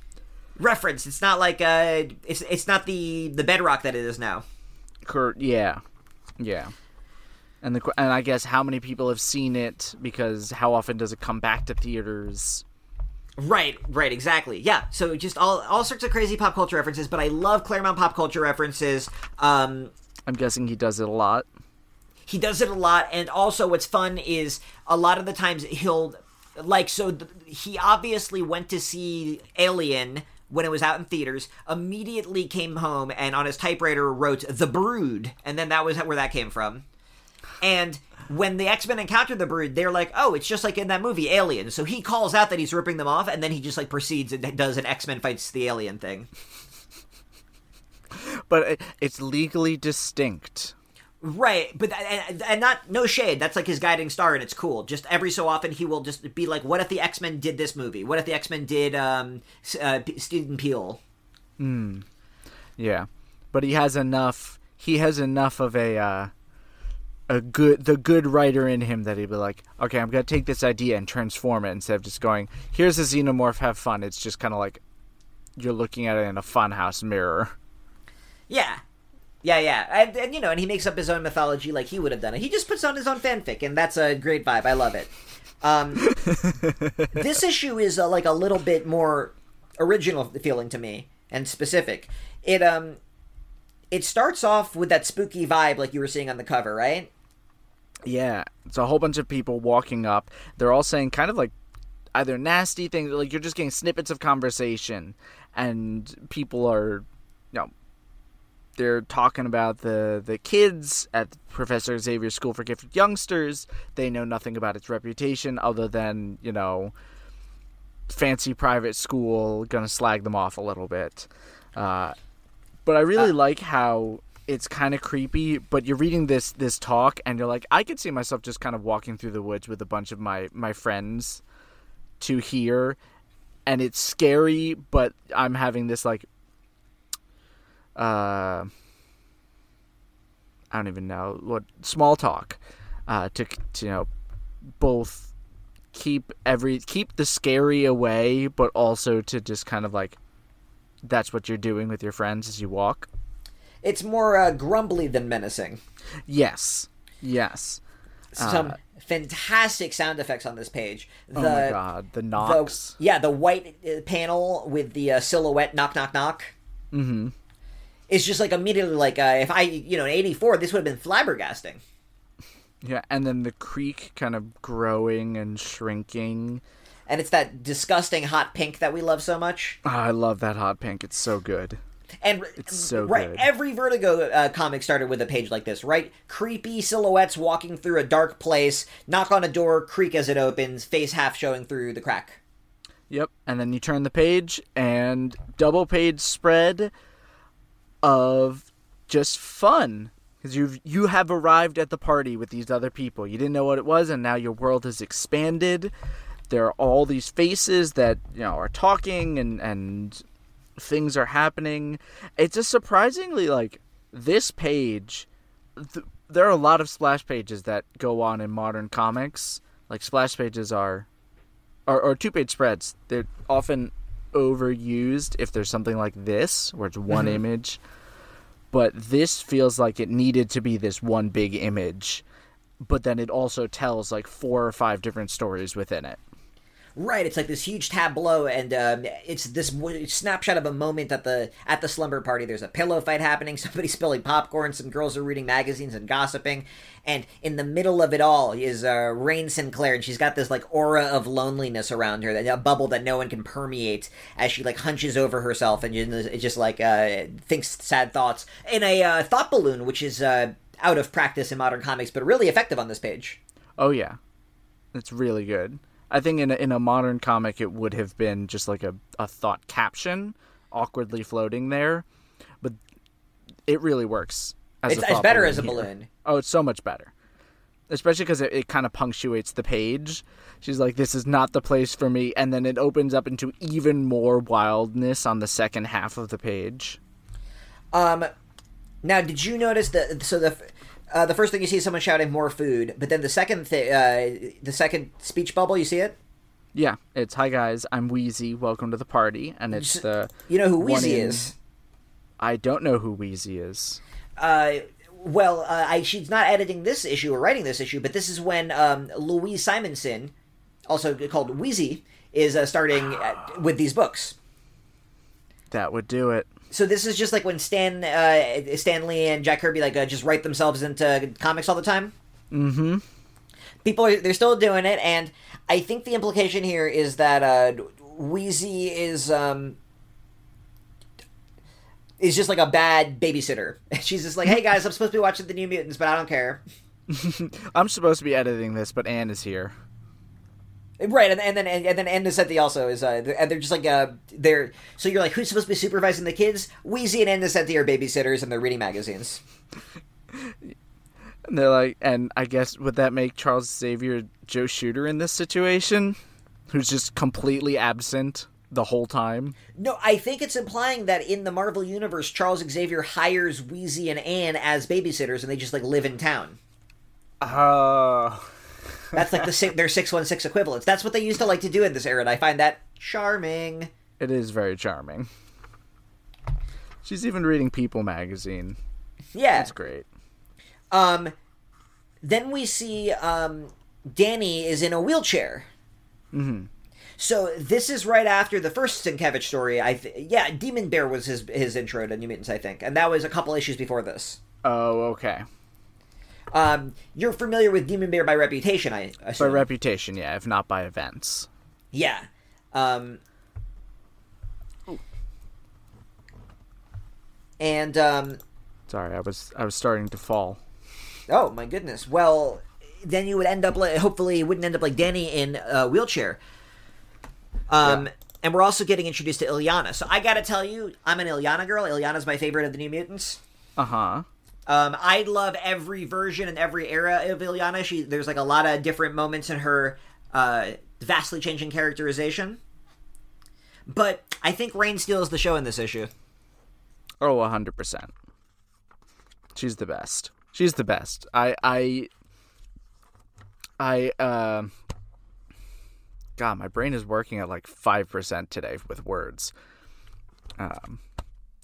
reference. It's not like a it's it's not the the bedrock that it is now. Kurt, yeah, yeah. And the and I guess how many people have seen it because how often does it come back to theaters? Right, right, exactly. Yeah. So just all all sorts of crazy pop culture references, but I love Claremont pop culture references. Um, I'm guessing he does it a lot. he does it a lot and also what's fun is a lot of the times he'll like so th- he obviously went to see alien when it was out in theaters immediately came home and on his typewriter wrote the brood and then that was where that came from. And when the x-men encounter the brood they're like oh it's just like in that movie alien. So he calls out that he's ripping them off and then he just like proceeds and does an x-men fights the alien thing. But it's legally distinct. Right, but and, and not no shade. That's like his guiding star, and it's cool. Just every so often, he will just be like, "What if the X Men did this movie? What if the X Men did um, uh, Stephen Peel?" Yeah, but he has enough. He has enough of a uh, a good the good writer in him that he'd be like, okay, I'm gonna take this idea and transform it instead of just going, here's a xenomorph, have fun. It's just kind of like you're looking at it in a funhouse mirror. Yeah, yeah, yeah, and, and you know, and he makes up his own mythology like he would have done it. He just puts on his own fanfic, and that's a great vibe. I love it. Um, this issue is uh, like a little bit more original feeling to me and specific. It um, it starts off with that spooky vibe like you were seeing on the cover, right? Yeah, it's a whole bunch of people walking up. They're all saying kind of like either nasty things, like you're just getting snippets of conversation, and people are, you know, they're talking about the the kids at Professor Xavier's School for Gifted Youngsters. They know nothing about its reputation other than you know, fancy private school. Gonna slag them off a little bit. Uh, but I really like how it's kind of creepy. But you're reading this this talk, and you're like, I could see myself just kind of walking through the woods with a bunch of my my friends to hear, and it's scary. But I'm having this like, uh, I don't even know what small talk, uh, to, to you know, both keep every keep the scary away, but also to just kind of like that's what you're doing with your friends as you walk. It's more uh, grumbly than menacing. Yes. Yes. Some fantastic sound effects on this page. The, oh my god, the the- knocks. yeah, the white uh, panel with the uh, silhouette knock knock knock. mm-hmm. It's just like immediately like uh, if I you know in '84 this would have been flabbergasting. Yeah, and then the creek kind of growing and shrinking. And it's that disgusting hot pink that we love so much. Oh, I love that hot pink. It's so good. And It's so right, good. every Vertigo uh, comic started with a page like this, right? Creepy silhouettes walking through a dark place, knock on a door, creak as it opens, face half showing through the crack. Yep. And then you turn the page and double page spread of just fun because you you have arrived at the party with these other people. You didn't know what it was, and now your world has expanded. There are all these faces that you know are talking and and things are happening. It's a surprisingly like this page. Th- there are a lot of splash pages that go on in modern comics. Like splash pages are or two page spreads. They're often overused if there's something like this where it's one mm-hmm. image. But this feels like it needed to be this one big image. But then it also tells like four or five different stories within it. Right, it's like this huge tableau, and um, it's this w- snapshot of a moment at the at the slumber party. There's a pillow fight happening. Somebody spilling popcorn. Some girls are reading magazines and gossiping. And in the middle of it all is uh, Rahne Sinclair, and she's got this like aura of loneliness around her, a bubble that no one can permeate. As she like hunches over herself and just, just like uh, thinks sad thoughts in a uh, thought balloon, which is uh, out of practice in modern comics, but really effective on this page. Oh yeah, it's really good. I think in a, in a modern comic it would have been just like a, a thought caption awkwardly floating there, but it really works. As It's, it's better as a here. balloon. Oh, it's so much better. especially because it, it kind of punctuates the page. She's like, "This is not the place for me," and then it opens up into even more wildness on the second half of the page. Um, now, did you notice that? So the uh, the first thing you see is someone shouting more food, but then the second thing, uh, the second speech bubble, you see it. Yeah, it's hi guys, I'm Wheezy. Welcome to the party, and it's the You know who Wheezy in- is? I don't know who Wheezy is. Uh, well, uh, I, she's not editing this issue or writing this issue, but this is when um, Louise Simonson, also called Wheezy, is uh, starting uh, with these books. That would do it. So this is just like when Stan, uh, Stan Lee and Jack Kirby like uh, just write themselves into comics all the time. Mm-hmm. People are they're still doing it, and I think the implication here is that uh, Wheezy is um, is just like a bad babysitter. She's just like, hey guys, I'm supposed to be watching the New Mutants, but I don't care. I'm supposed to be editing this, but Ann is here. Right, and, and then and, then Ann Nocenti also is, uh, and they're just like uh, they're so you're like, who's supposed to be supervising the kids? Wheezy and Ann Nocenti are babysitters, and they're reading magazines. And they're like, and I guess would that make Charles Xavier Joe Shooter in this situation, who's just completely absent the whole time? No, I think it's implying that in the Marvel universe, Charles Xavier hires Wheezy and Ann as babysitters, and they just like live in town. Oh. That's like the si- their six one six equivalents. That's what they used to like to do in this era, and I find that charming. It is very charming. She's even reading People magazine. Yeah. That's great. Um, then we see um, Dani is in a wheelchair. Mm-hmm. So this is right after the first Sienkiewicz story. I th- yeah, Demon Bear was his his intro to New Mutants, I think, and that was a couple issues before this. Oh, okay. Um, you're familiar with Demon Bear by reputation, I assume. By reputation, yeah, if not by events. yeah. Um, and um, Sorry, I was I was starting to fall. Oh my goodness. Well, then you would end up like hopefully you wouldn't end up like Dani in a wheelchair. Um Yeah. and we're also getting introduced to Illyana. So I got to tell you, I'm an Illyana girl. Illyana's my favorite of the New Mutants. Uh huh. Um, I love every version and every era of Illyana. She there's like a lot of different moments in her uh, vastly changing characterization. But I think Rahne steals the show in this issue. Oh, a hundred percent. She's the best. She's the best. I I I uh God, my brain is working at like five percent today with words. Um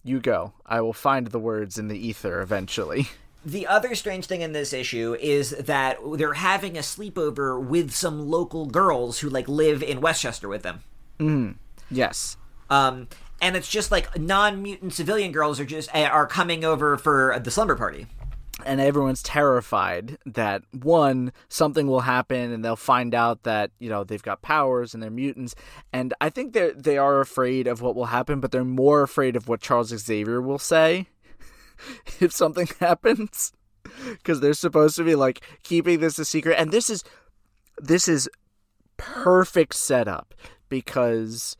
you go. I will find the words in the ether eventually. The other strange thing in this issue is that they're having a sleepover with some local girls who like live in Westchester with them. Mm. Yes. Um, and it's just like non-mutant civilian girls are just eh, are coming over for the slumber party. And everyone's terrified that one something will happen and they'll find out that you know they've got powers and they're mutants. And i think they they are afraid of what will happen but they're more afraid of what charles xavier will say if something happens. Because they're supposed to be like keeping this a secret. And this is this is perfect setup because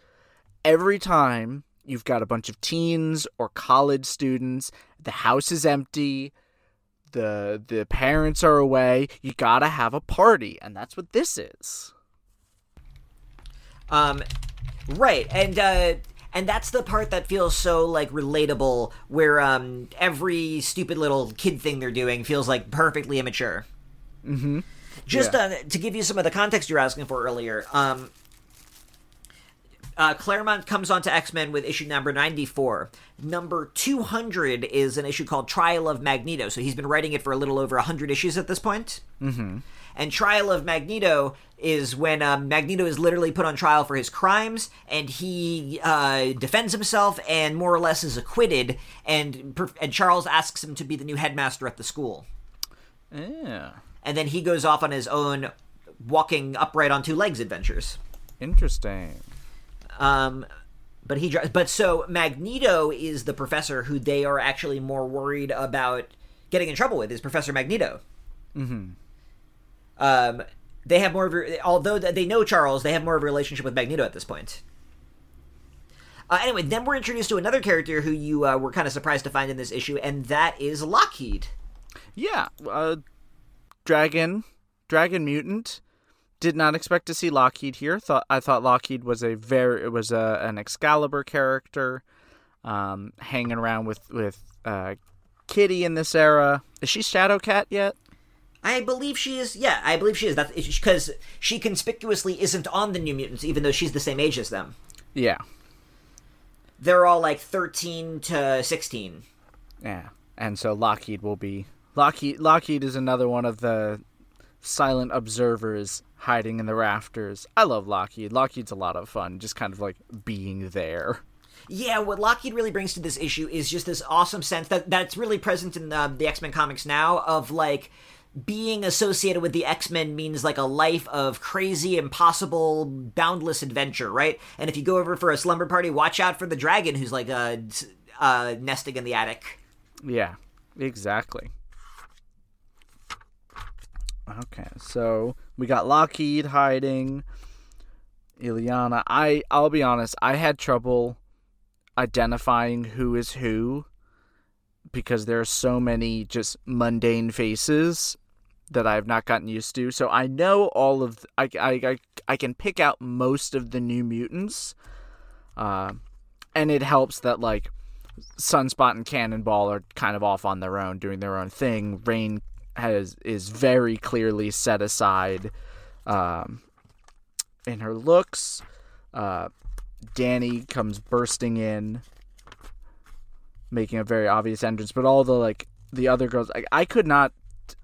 every time you've got a bunch of teens or college students the house is empty the the parents are away you gotta have a party and that's what this is Um, right, and uh, and that's the part that feels so like relatable, where um every stupid little kid thing they're doing feels like perfectly immature. mm-hmm Just Yeah. uh, to give you some of the context you were asking for earlier, um, uh, Claremont comes on to X Men with issue number 94. Number 200 is an issue called Trial of Magneto. So he's been writing it for a little over 100 issues at this point. mm-hmm And Trial of Magneto is when um, Magneto is literally put on trial for his crimes, and he uh, defends himself and more or less is acquitted. And and Charles asks him to be the new headmaster at the school, yeah and then he goes off on his own walking upright on two legs adventures. interesting Um, but he but so Magneto is the professor who they are actually more worried about getting in trouble with is Professor Magneto. mm-hmm Um, they have more of a, although they know Charles, they have more of a relationship with Magneto at this point. Uh, anyway, then we're introduced to another character who you uh, were kind of surprised to find in this issue, and that is Lockheed. yeah uh dragon Dragon Mutant. Did not expect to see Lockheed here. Thought I thought Lockheed was a very it was a, an Excalibur character, um, hanging around with with uh, Kitty in this era. Is she Shadowcat yet? I believe she is. Yeah, I believe she is. That's because she conspicuously isn't on the New Mutants, even though she's the same age as them. Yeah, They're all like thirteen to sixteen. yeah. And so Lockheed will be Lockheed. Lockheed is another one of the silent observers hiding in the rafters. I love Lockheed. Lockheed's a lot of fun, just kind of like being there. Yeah, what Lockheed really brings to this issue is just this awesome sense that that's really present in um, the X Men comics now of like being associated with the X Men means like a life of crazy, impossible, boundless adventure, right? And if you go over for a slumber party, watch out for the dragon who's like uh, uh nesting in the attic. Yeah, exactly. Okay, so we got Lockheed hiding. Illyana. I I'll be honest, I had trouble identifying who is who because there are so many just mundane faces that I've not gotten used to. So I know all of th- I, I, I, I can pick out most of the new mutants. Uh, and it helps that like Sunspot and Cannonball are kind of off on their own, doing their own thing. Rahne has is very clearly set aside um, in her looks. Uh, Dani comes bursting in, making a very obvious entrance. But all the like the other girls, I, I could not,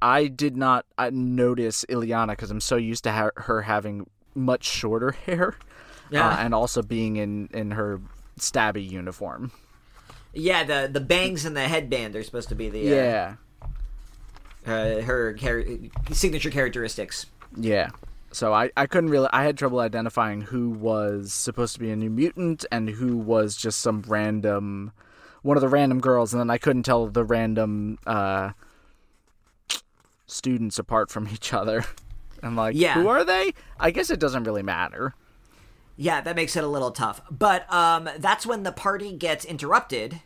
I did not uh, notice Illyana because I'm so used to ha- her having much shorter hair, Yeah. uh, and also being in in her stabby uniform. Yeah, the the bangs and the headband are supposed to be the uh, Yeah, uh, her char- signature characteristics. yeah. So I, I couldn't really I had trouble identifying who was supposed to be a new mutant and who was just some random one of the random girls and then I couldn't tell the random uh students apart from each other. I'm like, Yeah. who are they? I guess it doesn't really matter. Yeah, that makes it a little tough. But um, that's when the party gets interrupted.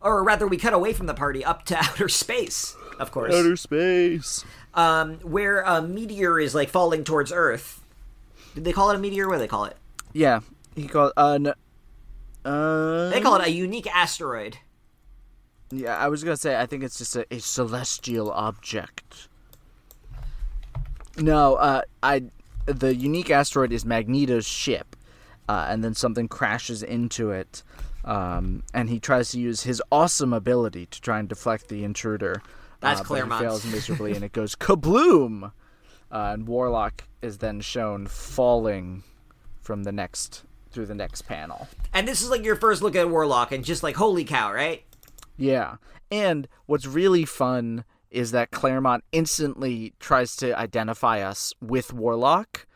Or rather, we cut away from the party up to outer space, of course. Outer space. um, where a meteor is like falling towards Earth. Did they call it a meteor? What do they call it? Yeah. He called uh, n- uh They call it a unique asteroid. Yeah, I was gonna say I think it's just a, a celestial object. No, uh, I the unique asteroid is Magneto's ship, uh, and then something crashes into it, um, and he tries to use his awesome ability to try and deflect the intruder. That's uh, Claremont. Fails miserably, and it goes kabloom, uh, and Warlock is then shown falling from the next through the next panel. And this is like your first look at Warlock, and just like, holy cow, right? Yeah. And what's really fun is that Claremont instantly tries to identify us with Warlock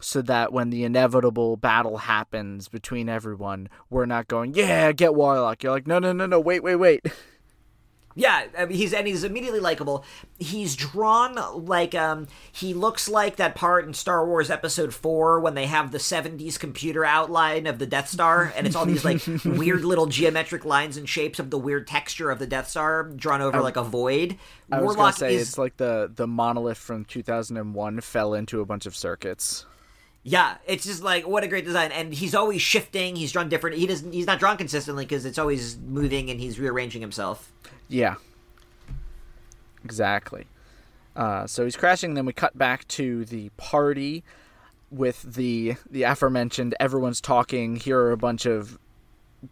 so that when the inevitable battle happens between everyone, we're not going, yeah, get Warlock. You're like, no, no, no, no, wait, wait, wait. Yeah, I mean, he's and he's immediately likable. He's drawn like um he looks like that part in Star Wars Episode Four when they have the '70s computer outline of the Death Star, and it's all these like weird little geometric lines and shapes of the weird texture of the Death Star drawn over like a void. I was Warlock gonna say is it's like the the monolith from 2001 fell into a bunch of circuits. Yeah, it's just like what a great design, and he's always shifting. He's drawn different. He doesn't. He's not drawn consistently because it's always moving and he's rearranging himself. Yeah. Exactly. Uh, so he's crashing. Then we cut back to the party with the the aforementioned. Everyone's talking. Here are a bunch of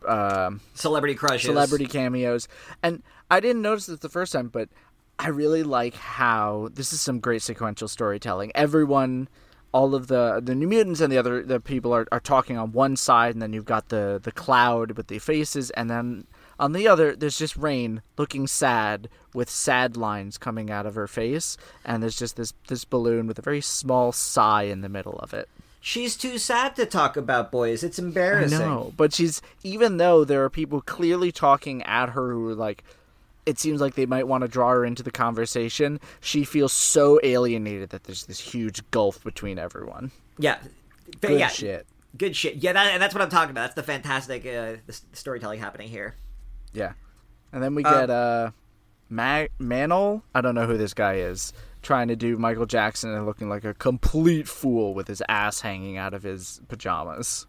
um Celebrity crushes. celebrity cameos, and I didn't notice this the first time, but I really like how this is some great sequential storytelling. Everyone, all of the the New Mutants and the other the people are, are talking on one side, and then you've got the the cloud with the faces, and then on the other there's just Rahne looking sad with sad lines coming out of her face, and there's just this this balloon with a very small sigh in the middle of it. She's too sad to talk about boys. It's embarrassing. know, but she's even though there are people clearly talking at her who are like, it seems like they might want to draw her into the conversation. She feels so alienated that there's this huge gulf between everyone. Yeah. Good yeah, shit. Good shit. Yeah, that, and that's what I'm talking about. That's the fantastic uh, the storytelling happening here. Yeah, and then we get uh, Mag- Manol. I don't know who this guy is. trying to do Michael Jackson and looking like a complete fool with his ass hanging out of his pajamas.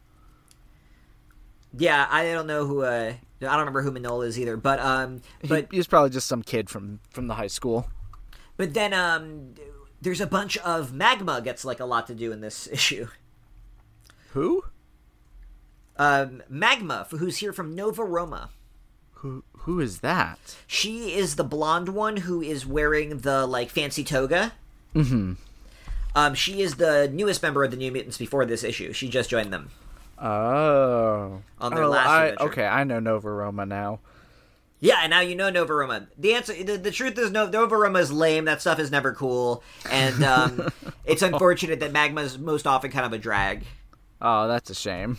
Yeah, I don't know who. Uh, I don't remember who Manola is either. But um, but he, he's probably just some kid from from the high school. But then um, there's a bunch of magma gets like a lot to do in this issue. Who? Um, magma, who's here from Nova Roma. Who who is that? She is the blonde one who is wearing the like fancy toga. Mm-hmm. Um, she is the newest member of the New Mutants before this issue. She just joined them. Oh. On their oh, last I, adventure. Okay, I know Nova Roma now. Yeah, and now you know Nova Roma. The answer, the, the truth is, no, Nova Roma is lame. That stuff is never cool, and um, it's unfortunate that Magma is most often kind of a drag. Oh, that's a shame.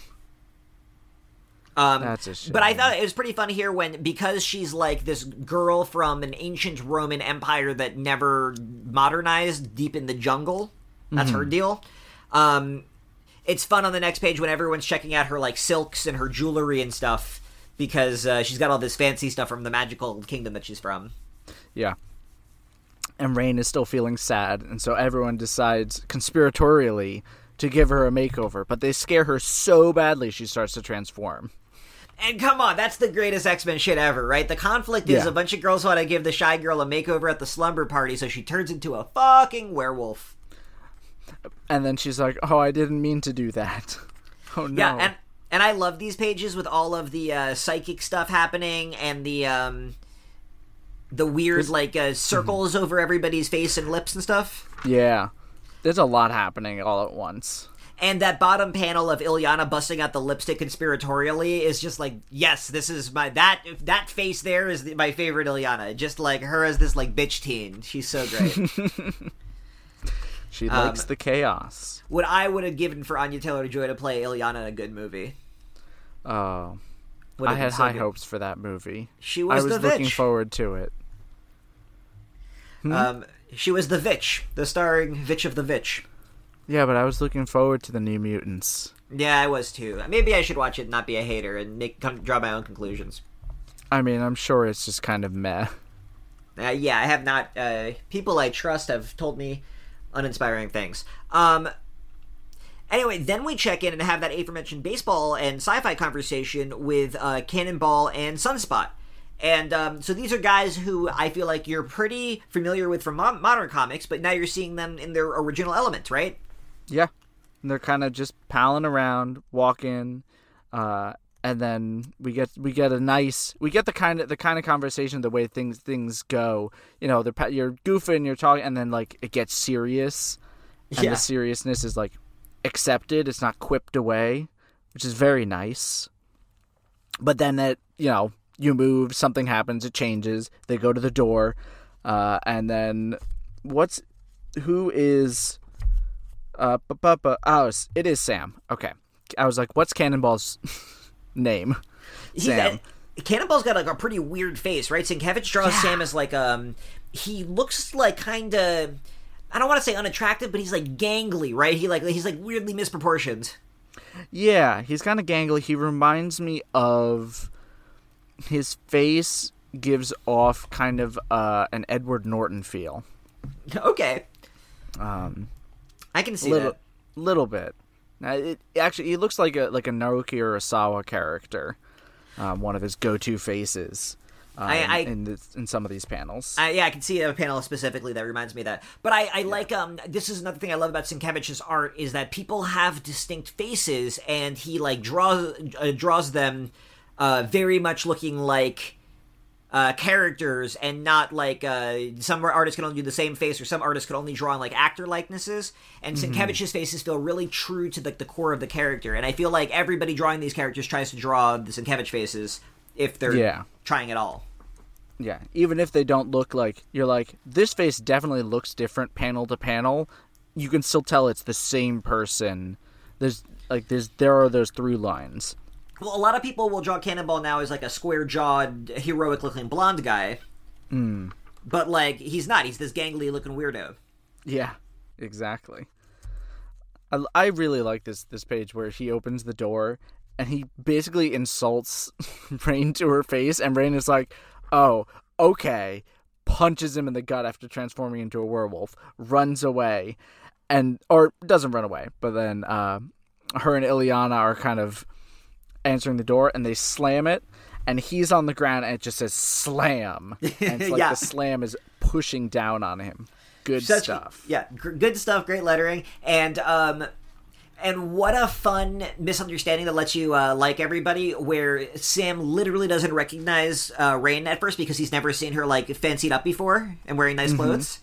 Um, That's a shame. But I thought it was pretty fun here when because she's like this girl from an ancient Roman empire that never modernized, deep in the jungle. That's Mm-hmm. her deal. Um, it's fun on the next page when everyone's checking out her like silks and her jewelry and stuff because uh, she's got all this fancy stuff from the magical kingdom that she's from. Yeah. And Rahne is still feeling sad, and so everyone decides conspiratorially to give her a makeover, but they scare her so badly she starts to transform. And come on, that's the greatest X Men shit ever, right? The conflict is Yeah. a bunch of girls want to give the shy girl a makeover at the slumber party, so she turns into a fucking werewolf. And then she's like, "Oh, I didn't mean to do that." Oh no. Yeah, and and I love these pages with all of the uh, psychic stuff happening and the um the weird like uh, circles over everybody's face and lips and stuff. yeah. There's a lot happening all at once. And that bottom panel of Illyana busting out the lipstick conspiratorially is just like, yes, this is my that that face there is the, my favorite Illyana. Just like her as this like bitch teen, she's so great. She Um, likes the chaos. what I would have given for Anya Taylor Joy to play Illyana in a good movie. Oh, I had so high good. hopes for that movie. She was, I was looking forward to it. Um, she was the Vitch, the starring Vitch of the Vitch. Yeah, but I was looking forward to the New Mutants. Yeah, I was too. Maybe I should watch it and not be a hater and make come, draw my own conclusions. I mean, I'm sure it's just kind of meh. Uh, yeah, I have not. Uh, people I trust have told me uninspiring things. Um. Anyway, then we check in and have that aforementioned baseball and sci-fi conversation with uh, Cannonball and Sunspot. And um, so these are guys who I feel like you're pretty familiar with from mo- modern comics, but now you're seeing them in their original element, right? Yeah, and they're kind of just palling around, walking, uh, and then we get we get a nice we get the kind of the kind of conversation the way things things go. You know, they're you're goofing, you're talking, and then like it gets serious, and Yeah. the seriousness is like accepted. It's not quipped away, which is very nice. But then it you know you move, something happens, it changes. They go to the door, uh, and then what's who is uh bu- bu- bu- oh it is Sam. Okay, I was like, what's Cannonball's name? Sam. uh, Cannonball's got like a pretty weird face, right? Sienkiewicz draws Yeah. Sam as like um he looks like kind of I don't want to say unattractive, but he's like gangly, right? He like he's like weirdly misproportioned. Yeah, he's kind of gangly. He reminds me of his face gives off kind of uh, an Edward Norton feel. okay, Um, I can see little, that. little bit. Now, it actually he looks like a like a Naoki Urasawa character. Um, one of his go-to faces. Um, I- I- in this, in some of these panels. I, yeah, I can see a panel specifically that reminds me of that. But I, I like um this is another thing I love about Sienkiewicz's art is that people have distinct faces and he like draws uh, draws them uh, very much looking like uh, characters and not like uh, some artists can only do the same face or some artists can only draw on like actor likenesses and Sienkiewicz's faces feel really true to like the core of the character and I feel like everybody drawing these characters tries to draw the Sienkiewicz faces if they're Yeah. trying at all. Yeah, even if they don't look like you're like this face definitely looks different panel to panel, you can still tell it's the same person. There's like there's there are those through lines. Well, a lot of people will draw Cannonball now as like a square-jawed, heroic-looking blonde guy. Hmm. But like, he's not. He's this gangly-looking weirdo. Yeah, exactly. I, I really like this this page where he opens the door and he basically insults Rahne to her face, and Rahne is like, "Oh, okay, punches him in the gut after transforming into a werewolf, runs away, and or doesn't run away, but then uh, her and Illyana are kind of answering the door, and they slam it, and he's on the ground, and it just says "slam," and it's like Yeah. the slam is pushing down on him. Good Such- stuff. Yeah, gr- good stuff. Great lettering, and um, and what a fun misunderstanding that lets you uh, like everybody. Where Sam literally doesn't recognize uh, Rahne at first because he's never seen her like fancied up before and wearing nice clothes.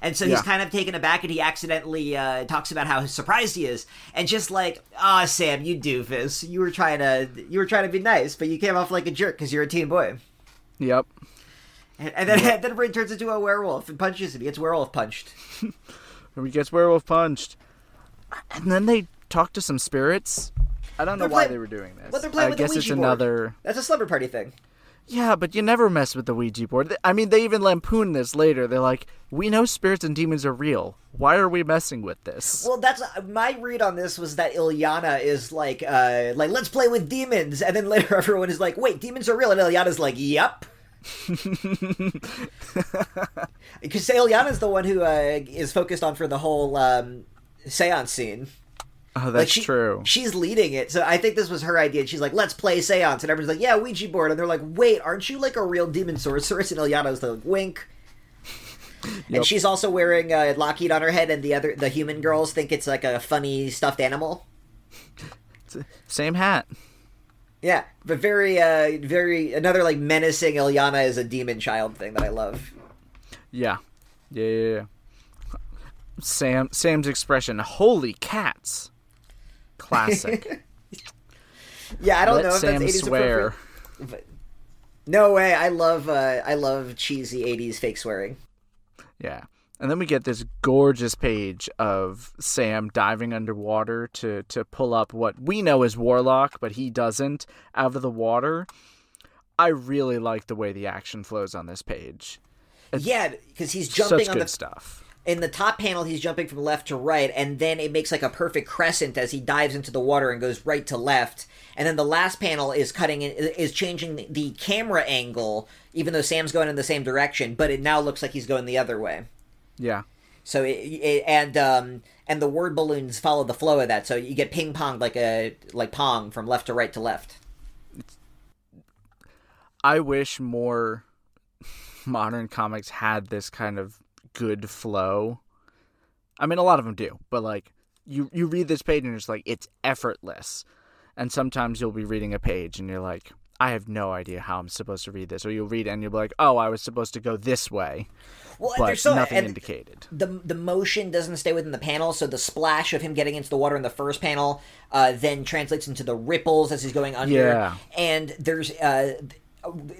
And so he's kind of taken aback, and he accidentally uh, talks about how surprised he is, and just like, ah, Sam, you doofus, you were trying to, you were trying to be nice, but you came off like a jerk because you're a teen boy. Yep. And, and then, and then Rahne turns into a werewolf and punches him. He gets werewolf punched. He gets werewolf punched, and then they talk to some spirits. I don't know They're why play- they were doing this. But they're playing I with guess the it's Ouija board. another. That's a slumber party thing. Yeah, but you never mess with the Ouija board. I mean, they even lampoon this later. They're like, "We know spirits and demons are real. Why are we messing with this?" Well, that's my read on this was that Illyana is like, uh, like let's play with demons, and then later everyone is like, wait, demons are real, and Illyana's like, yep. Because Illyana's the one who uh, is focused on for the whole um, seance scene. Oh, Like that's she, true. She's leading it, so I think this was her idea. She's like, "Let's play seance," and everyone's like, "Yeah, Ouija board," and they're like, "Wait, aren't you like a real demon sorceress?" And Illyana's like, "Wink." And she's also wearing uh, Lockheed on her head, and the other the human girls think it's like a funny stuffed animal. Same hat. Yeah, but very, uh, very another like menacing Illyana is a demon child thing that I love. Yeah. Yeah, yeah, yeah. Sam Sam's expression, "Holy cats." Classic. Yeah, I don't Let know if Sam that's 80s swear. appropriate, no way. I love, uh, I love cheesy '80s fake swearing. Yeah. And then we get this gorgeous page of Sam diving underwater to, to pull up what we know is Warlock, but he doesn't, out of the water. I really like the way the action flows on this page. Yeah, because he's jumping Such on good the stuff. In the top panel. He's jumping from left to right, and then it makes like a perfect crescent as he dives into the water and goes right to left. And then the last panel is cutting in, is changing the, camera angle, even though Sam's going in the same direction, but it now looks like he's going the other way. Yeah. So it, it and um and the word balloons follow the flow of that. So you get ping pong like a like pong from left to right to left. I wish more modern comics had this kind of good flow. I mean, a lot of them do, but like you you read this page and it's like it's effortless. And sometimes you'll be reading a page and you're like, I have no idea how I'm supposed to read this. Or you'll read and you'll be like, oh, I was supposed to go this way, Well, but there's so nothing indicated. the the motion doesn't stay within the panel, so the splash of him getting into the water in the first panel uh, then translates into the ripples as he's going under. Yeah. And there's uh,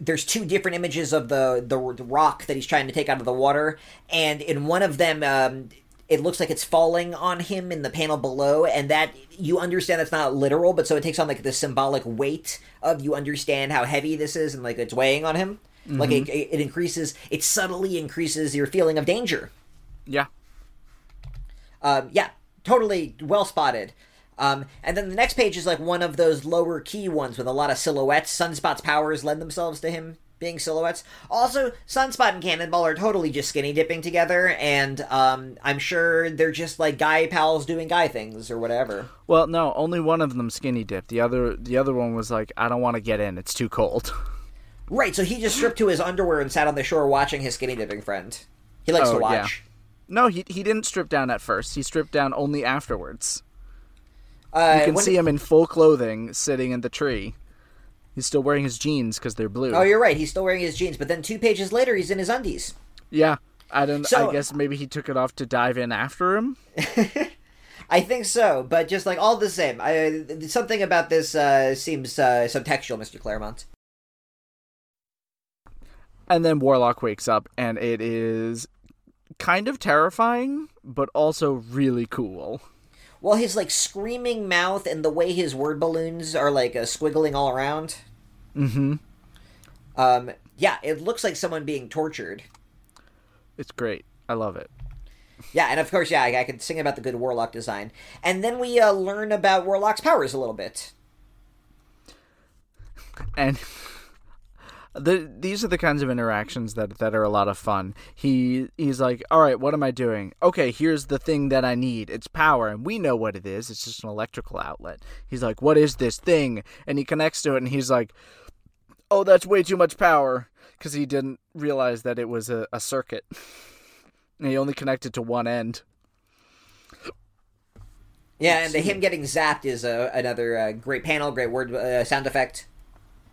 there's two different images of the, the the rock that he's trying to take out of the water, and in one of them. Um, it looks like it's falling on him in the panel below, and that you understand that's not literal, but so it takes on like the symbolic weight of you understand how heavy this is, and like it's weighing on him. Like it, it increases, it subtly increases your feeling of danger. Yeah. Um, yeah, totally well spotted. Um, and then the next page is like one of those lower key ones with a lot of silhouettes. Sunspot's powers lend themselves to him being silhouettes. Also, Sunspot and Cannonball are totally just skinny dipping together, and um, I'm sure they're just like guy pals doing guy things or whatever. Well, no, only one of them skinny dipped. The other the other one was like, I don't want to get in. It's too cold. Right, so he just stripped to his underwear and sat on the shore watching his skinny dipping friend. He likes Oh, to yeah. watch. no, he he didn't strip down at first. He stripped down only afterwards. Uh, You can see him in full clothing sitting in the tree. He's still wearing his jeans because they're blue. Oh, you're right. He's still wearing his jeans, but then two pages later, he's in his undies. Yeah, I don't. So- I guess maybe he took it off to dive in after him. I think so, but just like all the same, I, something about this uh, seems uh, subtextual, Mr. Claremont. And then Warlock wakes up, and it is kind of terrifying, but also really cool. Well, his like screaming mouth and the way his word balloons are like uh, squiggling all around. Mm-hmm. Um, yeah, it looks like someone being tortured. It's great. I love it. Yeah, and of course, yeah, I, I could sing about the good Warlock design, and then we uh, learn about Warlock's powers a little bit. And the, these are the kinds of interactions that that are a lot of fun. He he's like, "All right, what am I doing? Okay, here's the thing that I need. It's power, and we know what it is. It's just an electrical outlet." He's like, "What is this thing?" And he connects to it, and he's like, "Oh, that's way too much power," because he didn't realize that it was a, a circuit. and he only connected to one end. Yeah, and the him getting zapped is uh, another uh, great panel, great word uh, sound effect.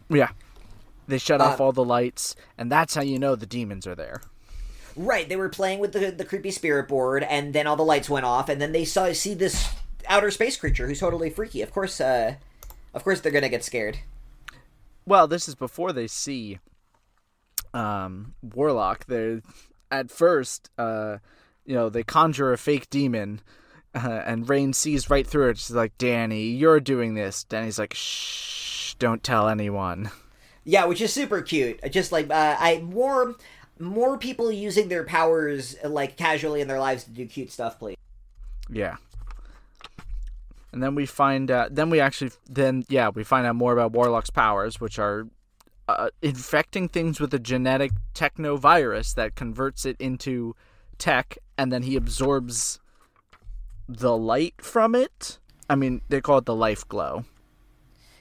Yeah. They shut off Uh, all the lights, and that's how you know the demons are there. Right, they were playing with the the creepy spirit board, and then all the lights went off, and then they saw see this outer space creature who's totally freaky. Of course, uh, of course they're gonna get scared. Well, this is before they see um, Warlock. They at first, uh, you know, they conjure a fake demon, uh, and Rahne sees right through it. She's like, "Dani, you're doing this." Dani's like, "Shh, don't tell anyone." Yeah, which is super cute. Just like uh, I more more people using their powers like casually in their lives to do cute stuff, please. Yeah. And then we find out. Then we actually. Then yeah, we find out more about Warlock's powers, which are uh, infecting things with a genetic technovirus that converts it into tech, and then he absorbs the light from it. I mean, they call it the life glow.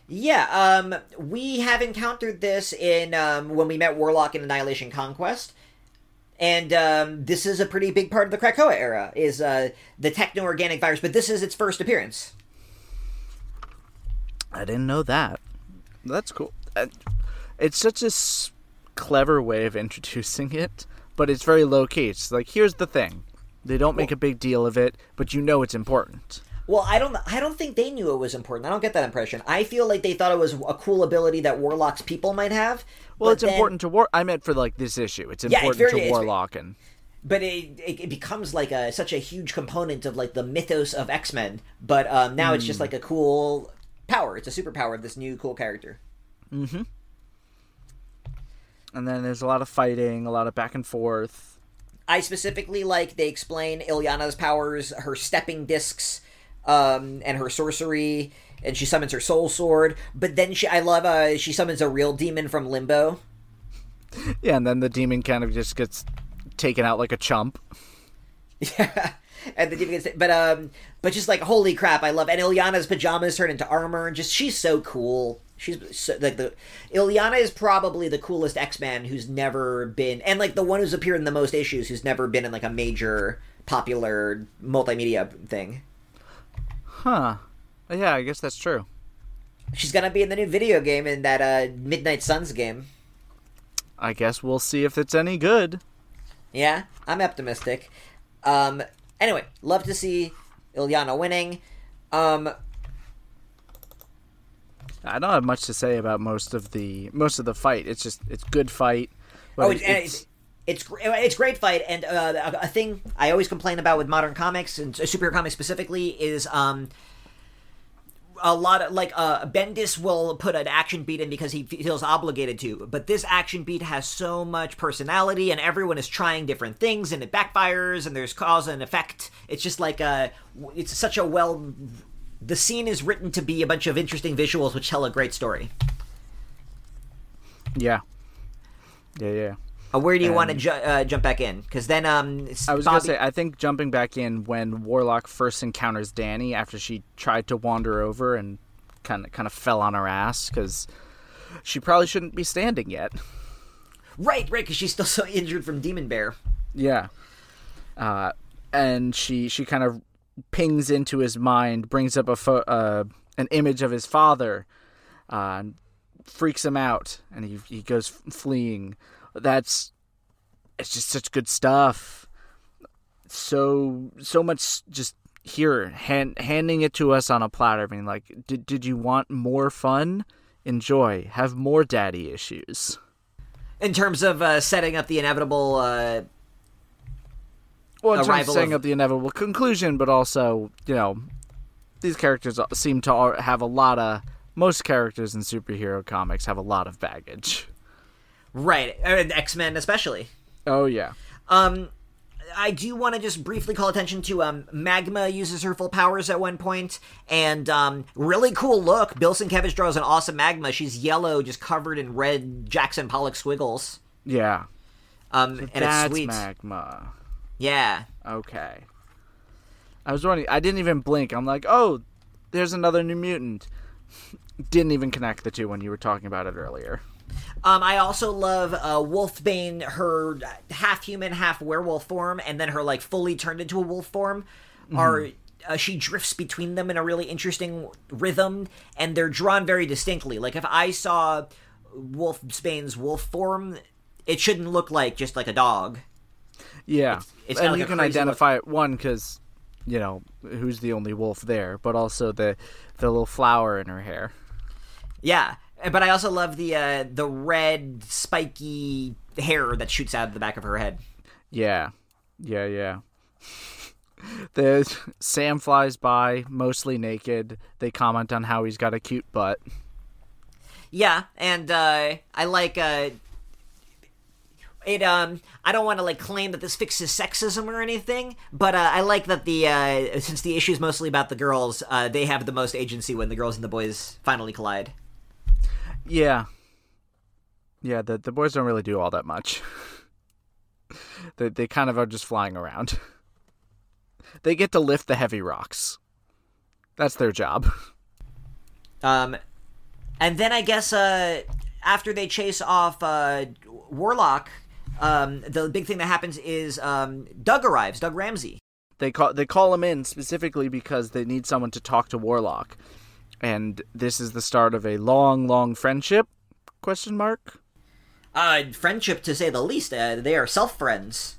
Yeah, um, we have encountered this in um, when we met Warlock in Annihilation Conquest, and um, this is a pretty big part of the Krakoa era. Is uh, the techno-organic virus, but this is its first appearance. I didn't know that. That's cool. Uh, It's such a s- clever way of introducing it, but it's very low key. It's like, here's the thing. They don't make a big deal of it, but you know it's important. Well, I don't. I don't think they knew it was important. I don't get that impression. I feel like they thought it was a cool ability that Warlock's people might have. Well, it's then- important to War. I meant for like this issue. It's Yeah, it's important very- to Warlock and but it, it it becomes like a such a huge component of like the mythos of X Men. But um, now it's just like a cool power. It's a superpower of this new cool character. and then there's a lot of fighting, a lot of back and forth. I specifically like they explain Illyana's powers, her stepping discs, um, and her sorcery, and she summons her soul sword. But then she, I love, uh, she summons a real demon from Limbo. Yeah, and then the demon kind of just gets taken out like a chump. Yeah. And the demon gets, but um, but just like holy crap, I love. And Illyana's pajamas turn into armor, and just she's so cool. She's so, like the Illyana is probably the coolest X Man who's never been, and like the one who's appeared in the most issues, who's never been in like a major popular multimedia thing. Huh. Yeah, I guess that's true. She's gonna be in the new video game in that uh, Midnight Suns game. I guess we'll see if it's any good. Yeah, I'm optimistic. Um, anyway, love to see Illyana winning. Um, I don't have much to say about most of the most of the fight. It's just it's good fight. oh, it's, it's it's it's great fight, and uh, a, a thing I always complain about with modern comics and superhero comics specifically is um. A lot of like uh, Bendis will put an action beat in because he feels obligated to, but this action beat has so much personality, and everyone is trying different things, and it backfires, and there's cause and effect. It's just like uh it's such a well. The scene is written to be a bunch of interesting visuals which tell a great story. yeah, yeah, yeah. Uh, where do you want to ju- uh, jump back in? Because then um, I was Bobby- gonna say I think jumping back in when Warlock first encounters Dani after she tried to wander over and kind of kind of fell on her ass because she probably shouldn't be standing yet. Right, right, because she's still so injured from Demon Bear. Yeah. Uh, and she she kind of pings into his mind, brings up a pho- uh, an image of his father, uh, and freaks him out, and he he goes fleeing. That's it's just such good stuff. So so much just here hand, handing it to us on a platter being like did did you want more fun enjoy have more daddy issues In terms of uh, setting up the inevitable, uh, well, in terms of setting of- up the inevitable conclusion, but also, you know, these characters seem to have a lot of. Most characters in superhero comics have a lot of baggage. Right, and X Men especially. Oh yeah, Um, I do want to just briefly call attention to um, Magma uses her full powers at one point, and um, really cool look. Bill Sienkiewicz draws an awesome Magma. She's yellow, just covered in red Jackson Pollock squiggles. Yeah. Um, and That's it's sweet. magma. Yeah. Okay. I was wondering. I didn't even blink. I'm like, oh, there's another new mutant. didn't even connect the two when you were talking about it earlier. Um, I also love uh, Wolfsbane, her half human, half werewolf form, and then her like fully turned into a wolf form. Are uh, she drifts between them in a really interesting rhythm, and they're drawn very distinctly. Like if I saw Wolfsbane's wolf form, it shouldn't look like just like a dog. Yeah, it's got, and like, you can identify it one because, you know, who's the only wolf there, but also the the little flower in her hair. Yeah, but I also love the uh, the red spiky hair that shoots out of the back of her head. Yeah, yeah, yeah. The Sam flies by, mostly naked. They comment on how he's got a cute butt. Yeah, and uh, I like uh, it. Um, I don't want to like claim that this fixes sexism or anything, but uh, I like that the uh, since the issue is mostly about the girls, uh, they have the most agency when the girls and the boys finally collide. Yeah, yeah. The the boys don't really do all that much. they they kind of are just flying around. They get to lift the heavy rocks. That's their job. Um, and then I guess uh, after they chase off uh, Warlock, um, the big thing that happens is um, Doug arrives. Doug Ramsey. They call they call him in specifically because they need someone to talk to Warlock, and this is the start of a long, long friendship? Question mark. Uh, friendship to say the least. Uh, they are self friends.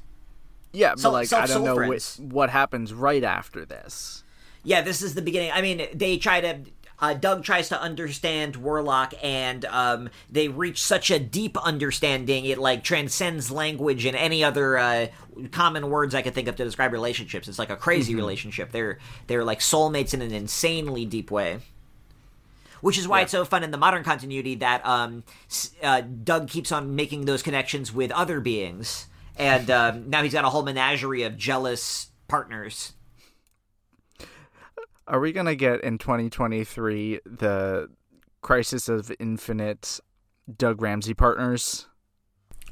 Yeah, but Self- like I don't know what, what happens right after this. Yeah, this is the beginning. I mean, they try to. Uh, Doug tries to understand Warlock, and um, they reach such a deep understanding it like transcends language and any other uh, common words I could think of to describe relationships. It's like a crazy relationship. They're they're like soulmates in an insanely deep way. Which is why it's so fun in the modern continuity that um, uh, Doug keeps on making those connections with other beings, and um, now he's got a whole menagerie of jealous partners. Are we gonna get in 2023 the Crisis of Infinite Doug Ramsey partners?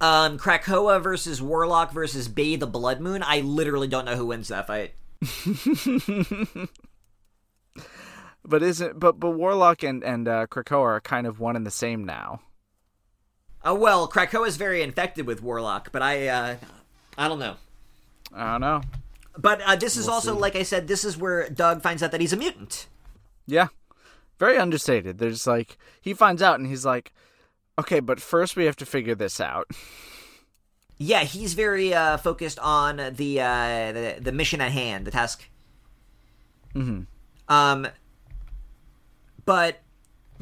Um, Krakoa versus Warlock versus Bei the Blood Moon. I literally don't know who wins that fight. But isn't but but Warlock and and uh, Krakoa are kind of one and the same now. Oh well, Krakoa is very infected with Warlock, but I, uh, I don't know. I don't know. But uh, this is also, like I said, this is where Doug finds out that he's a mutant. Yeah. Very understated. There's like he finds out and he's like, okay, but first we have to figure this out. Yeah, he's very uh, focused on the, uh, the the mission at hand, the task. Mm-hmm. Um, but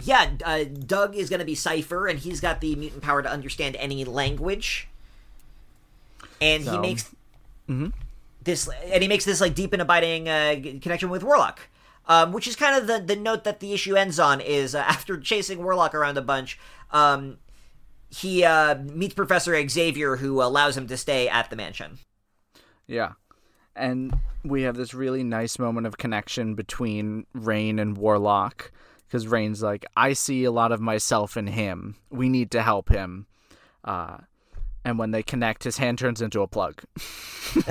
yeah, uh, Doug is going to be Cipher, and he's got the mutant power to understand any language. And he So- makes this, and he makes this like deep and abiding uh, connection with Warlock. Um, which is kind of the, the note that the issue ends on is uh, after chasing Warlock around a bunch, um, he uh, meets Professor Xavier, who allows him to stay at the mansion. Yeah. And we have this really nice moment of connection between Rahne and Warlock. Because Rahne's like, I see a lot of myself in him. We need to help him. Uh, and when they connect, his hand turns into a plug.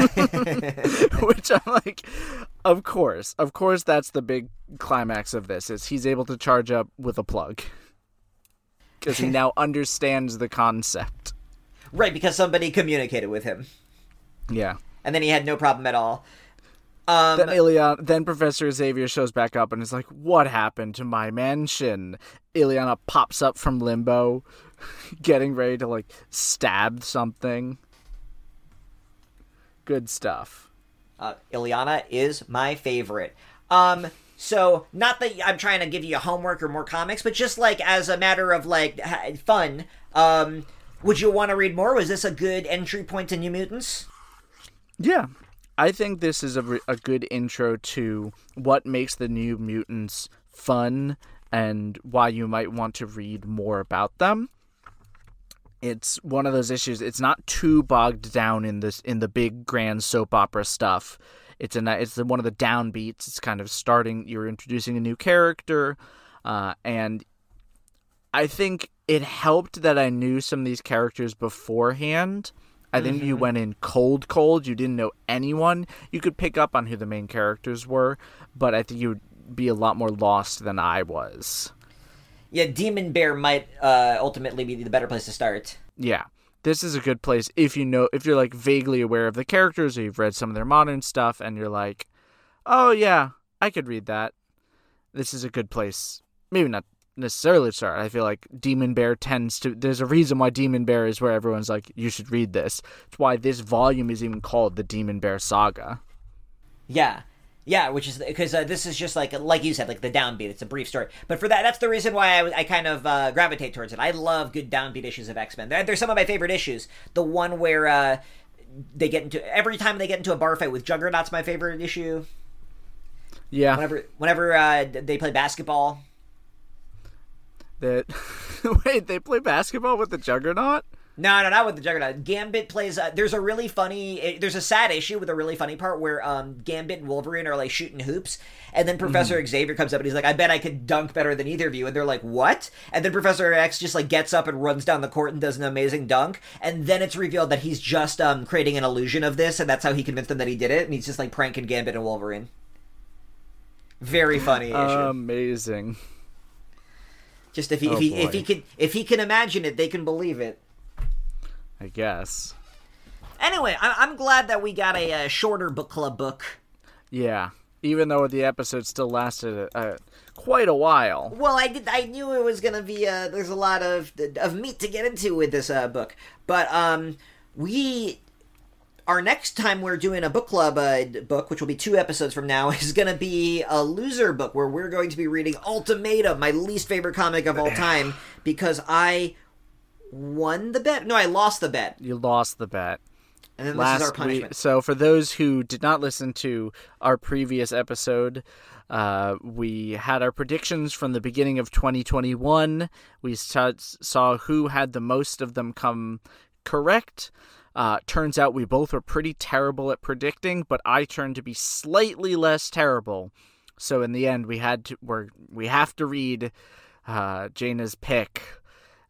Which I'm like, of course. Of course, that's the big climax of this, is he's able to charge up with a plug. Because he now understands the concept. Right, because somebody communicated with him, Yeah. and then he had no problem at all. Um, Then Illyana, then Professor Xavier shows back up and is like, "What happened to my mansion?" Illyana pops up from limbo, getting ready to like stab something. Good stuff. Uh, Illyana is my favorite. Um, so not that I'm trying to give you homework or more comics, but just like as a matter of like ha- fun. Um, would you want to read more? Was this a good entry point to New Mutants? Yeah, I think this is a, a good intro to what makes the New Mutants fun and why you might want to read more about them. it's one of those issues. It's not too bogged down in this in the big grand soap opera stuff. It's a it's one of the downbeats. It's kind of starting. You're introducing a new character, uh, and I think it helped that I knew some of these characters beforehand. I think mm-hmm. you went in cold, cold. You didn't know anyone. You could pick up on who the main characters were, but I think you would be a lot more lost than I was yeah, Demon Bear might uh, ultimately be the better place to start. Yeah, this is a good place if you know if you're like vaguely aware of the characters or you've read some of their modern stuff and you're like, oh yeah, I could read that. This is a good place. Maybe not necessarily start. I feel like Demon Bear tends to. There's a reason why Demon Bear is where everyone's like, you should read this. It's why this volume is even called the Demon Bear Saga. Yeah, yeah, which is because uh, this is just like like you said, like the downbeat. It's a brief story, but for that, that's the reason why I, I kind of uh, gravitate towards it. I love good downbeat issues of X Men. They're, they're, some of my favorite issues. The one where uh, they get into every time they get into a bar fight with Juggernaut's my favorite issue. Yeah. Whenever whenever uh, they play basketball. That wait, they play basketball with the Juggernaut. No, no, not with the Juggernaut. Gambit plays. Uh, there's a really funny. Eh, there's a sad issue with a really funny part where um, Gambit and Wolverine are like shooting hoops, and then Professor mm. Xavier comes up and he's like, "I bet I could dunk better than either of you," and they're like, "What?" And then Professor X just like gets up and runs down the court and does an amazing dunk, and then it's revealed that he's just um, creating an illusion of this, and that's how he convinced them that he did it, and he's just like pranking Gambit and Wolverine. Very funny. Issue. Amazing. Just if he oh, if he if he can if he can imagine it, they can believe it. I guess. Anyway, I- am glad that we got a, a, shorter book club book. Yeah, even though the episode still lasted uh, quite a while. Well, I did. I knew it was gonna be. Uh, there's a lot of of meat to get into with this uh, book, but um, we. Our next time we're doing a book club uh, book, which will be two episodes from now, is going to be a loser book where we're going to be reading Ultimatum, my least favorite comic of all time, because I won the bet. No, I lost the bet. You lost the bet. And then Last this is our punishment. Week, so for those who did not listen to our previous episode, uh, we had our predictions from the beginning of 2021. We saw, saw who had the most of them come correct. Uh, turns out we both were pretty terrible at predicting, but I turned to be slightly less terrible. So in the end, we had to we're, we have to read uh, Jaina's pick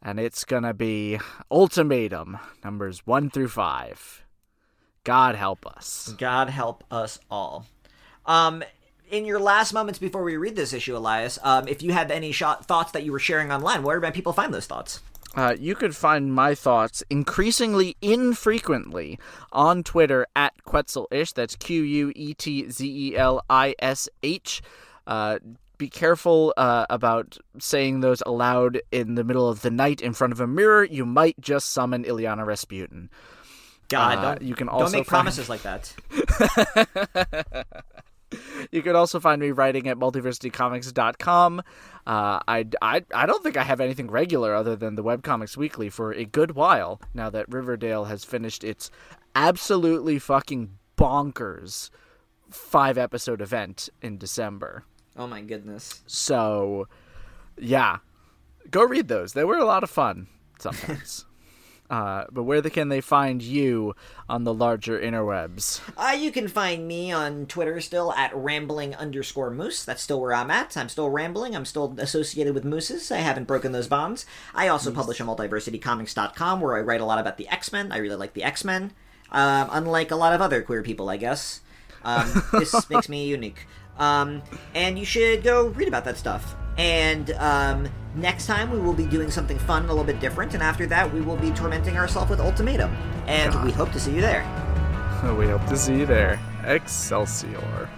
and it's gonna be ultimatum numbers one through five. God help us. God help us all. Um, in your last moments before we read this issue, Elias, um, if you had any shot, thoughts that you were sharing online, where can people find those thoughts? Uh, you could find my thoughts increasingly infrequently on Twitter at Quetzelish. That's Q U E T Z E L I S H. Uh, be careful uh, about saying those aloud in the middle of the night in front of a mirror. You might just summon Illyana Rasputin. God, uh, don't, you can also don't make find... promises like that. you can also find me writing at multiversitycomics.com. Uh, I, I, I don't think I have anything regular other than the Webcomics Weekly for a good while now that Riverdale has finished its absolutely fucking bonkers five episode event in December. Oh my goodness. So, yeah, go read those. They were a lot of fun sometimes. uh, but where the, can they find you on the larger interwebs? Uh, you can find me on Twitter still at rambling underscore moose. That's still where I'm at. I'm still rambling. I'm still associated with mooses. I haven't broken those bonds. I also publish on multiversitycomics.com where I write a lot about the X Men. I really like the X Men. Um, unlike a lot of other queer people, I guess. Um, this makes me unique. Um, and you should go read about that stuff. And um, next time we will be doing something fun, a little bit different. And after that, we will be tormenting ourselves with Ultimatum. And God. we hope to see you there. We hope to see you there. Excelsior.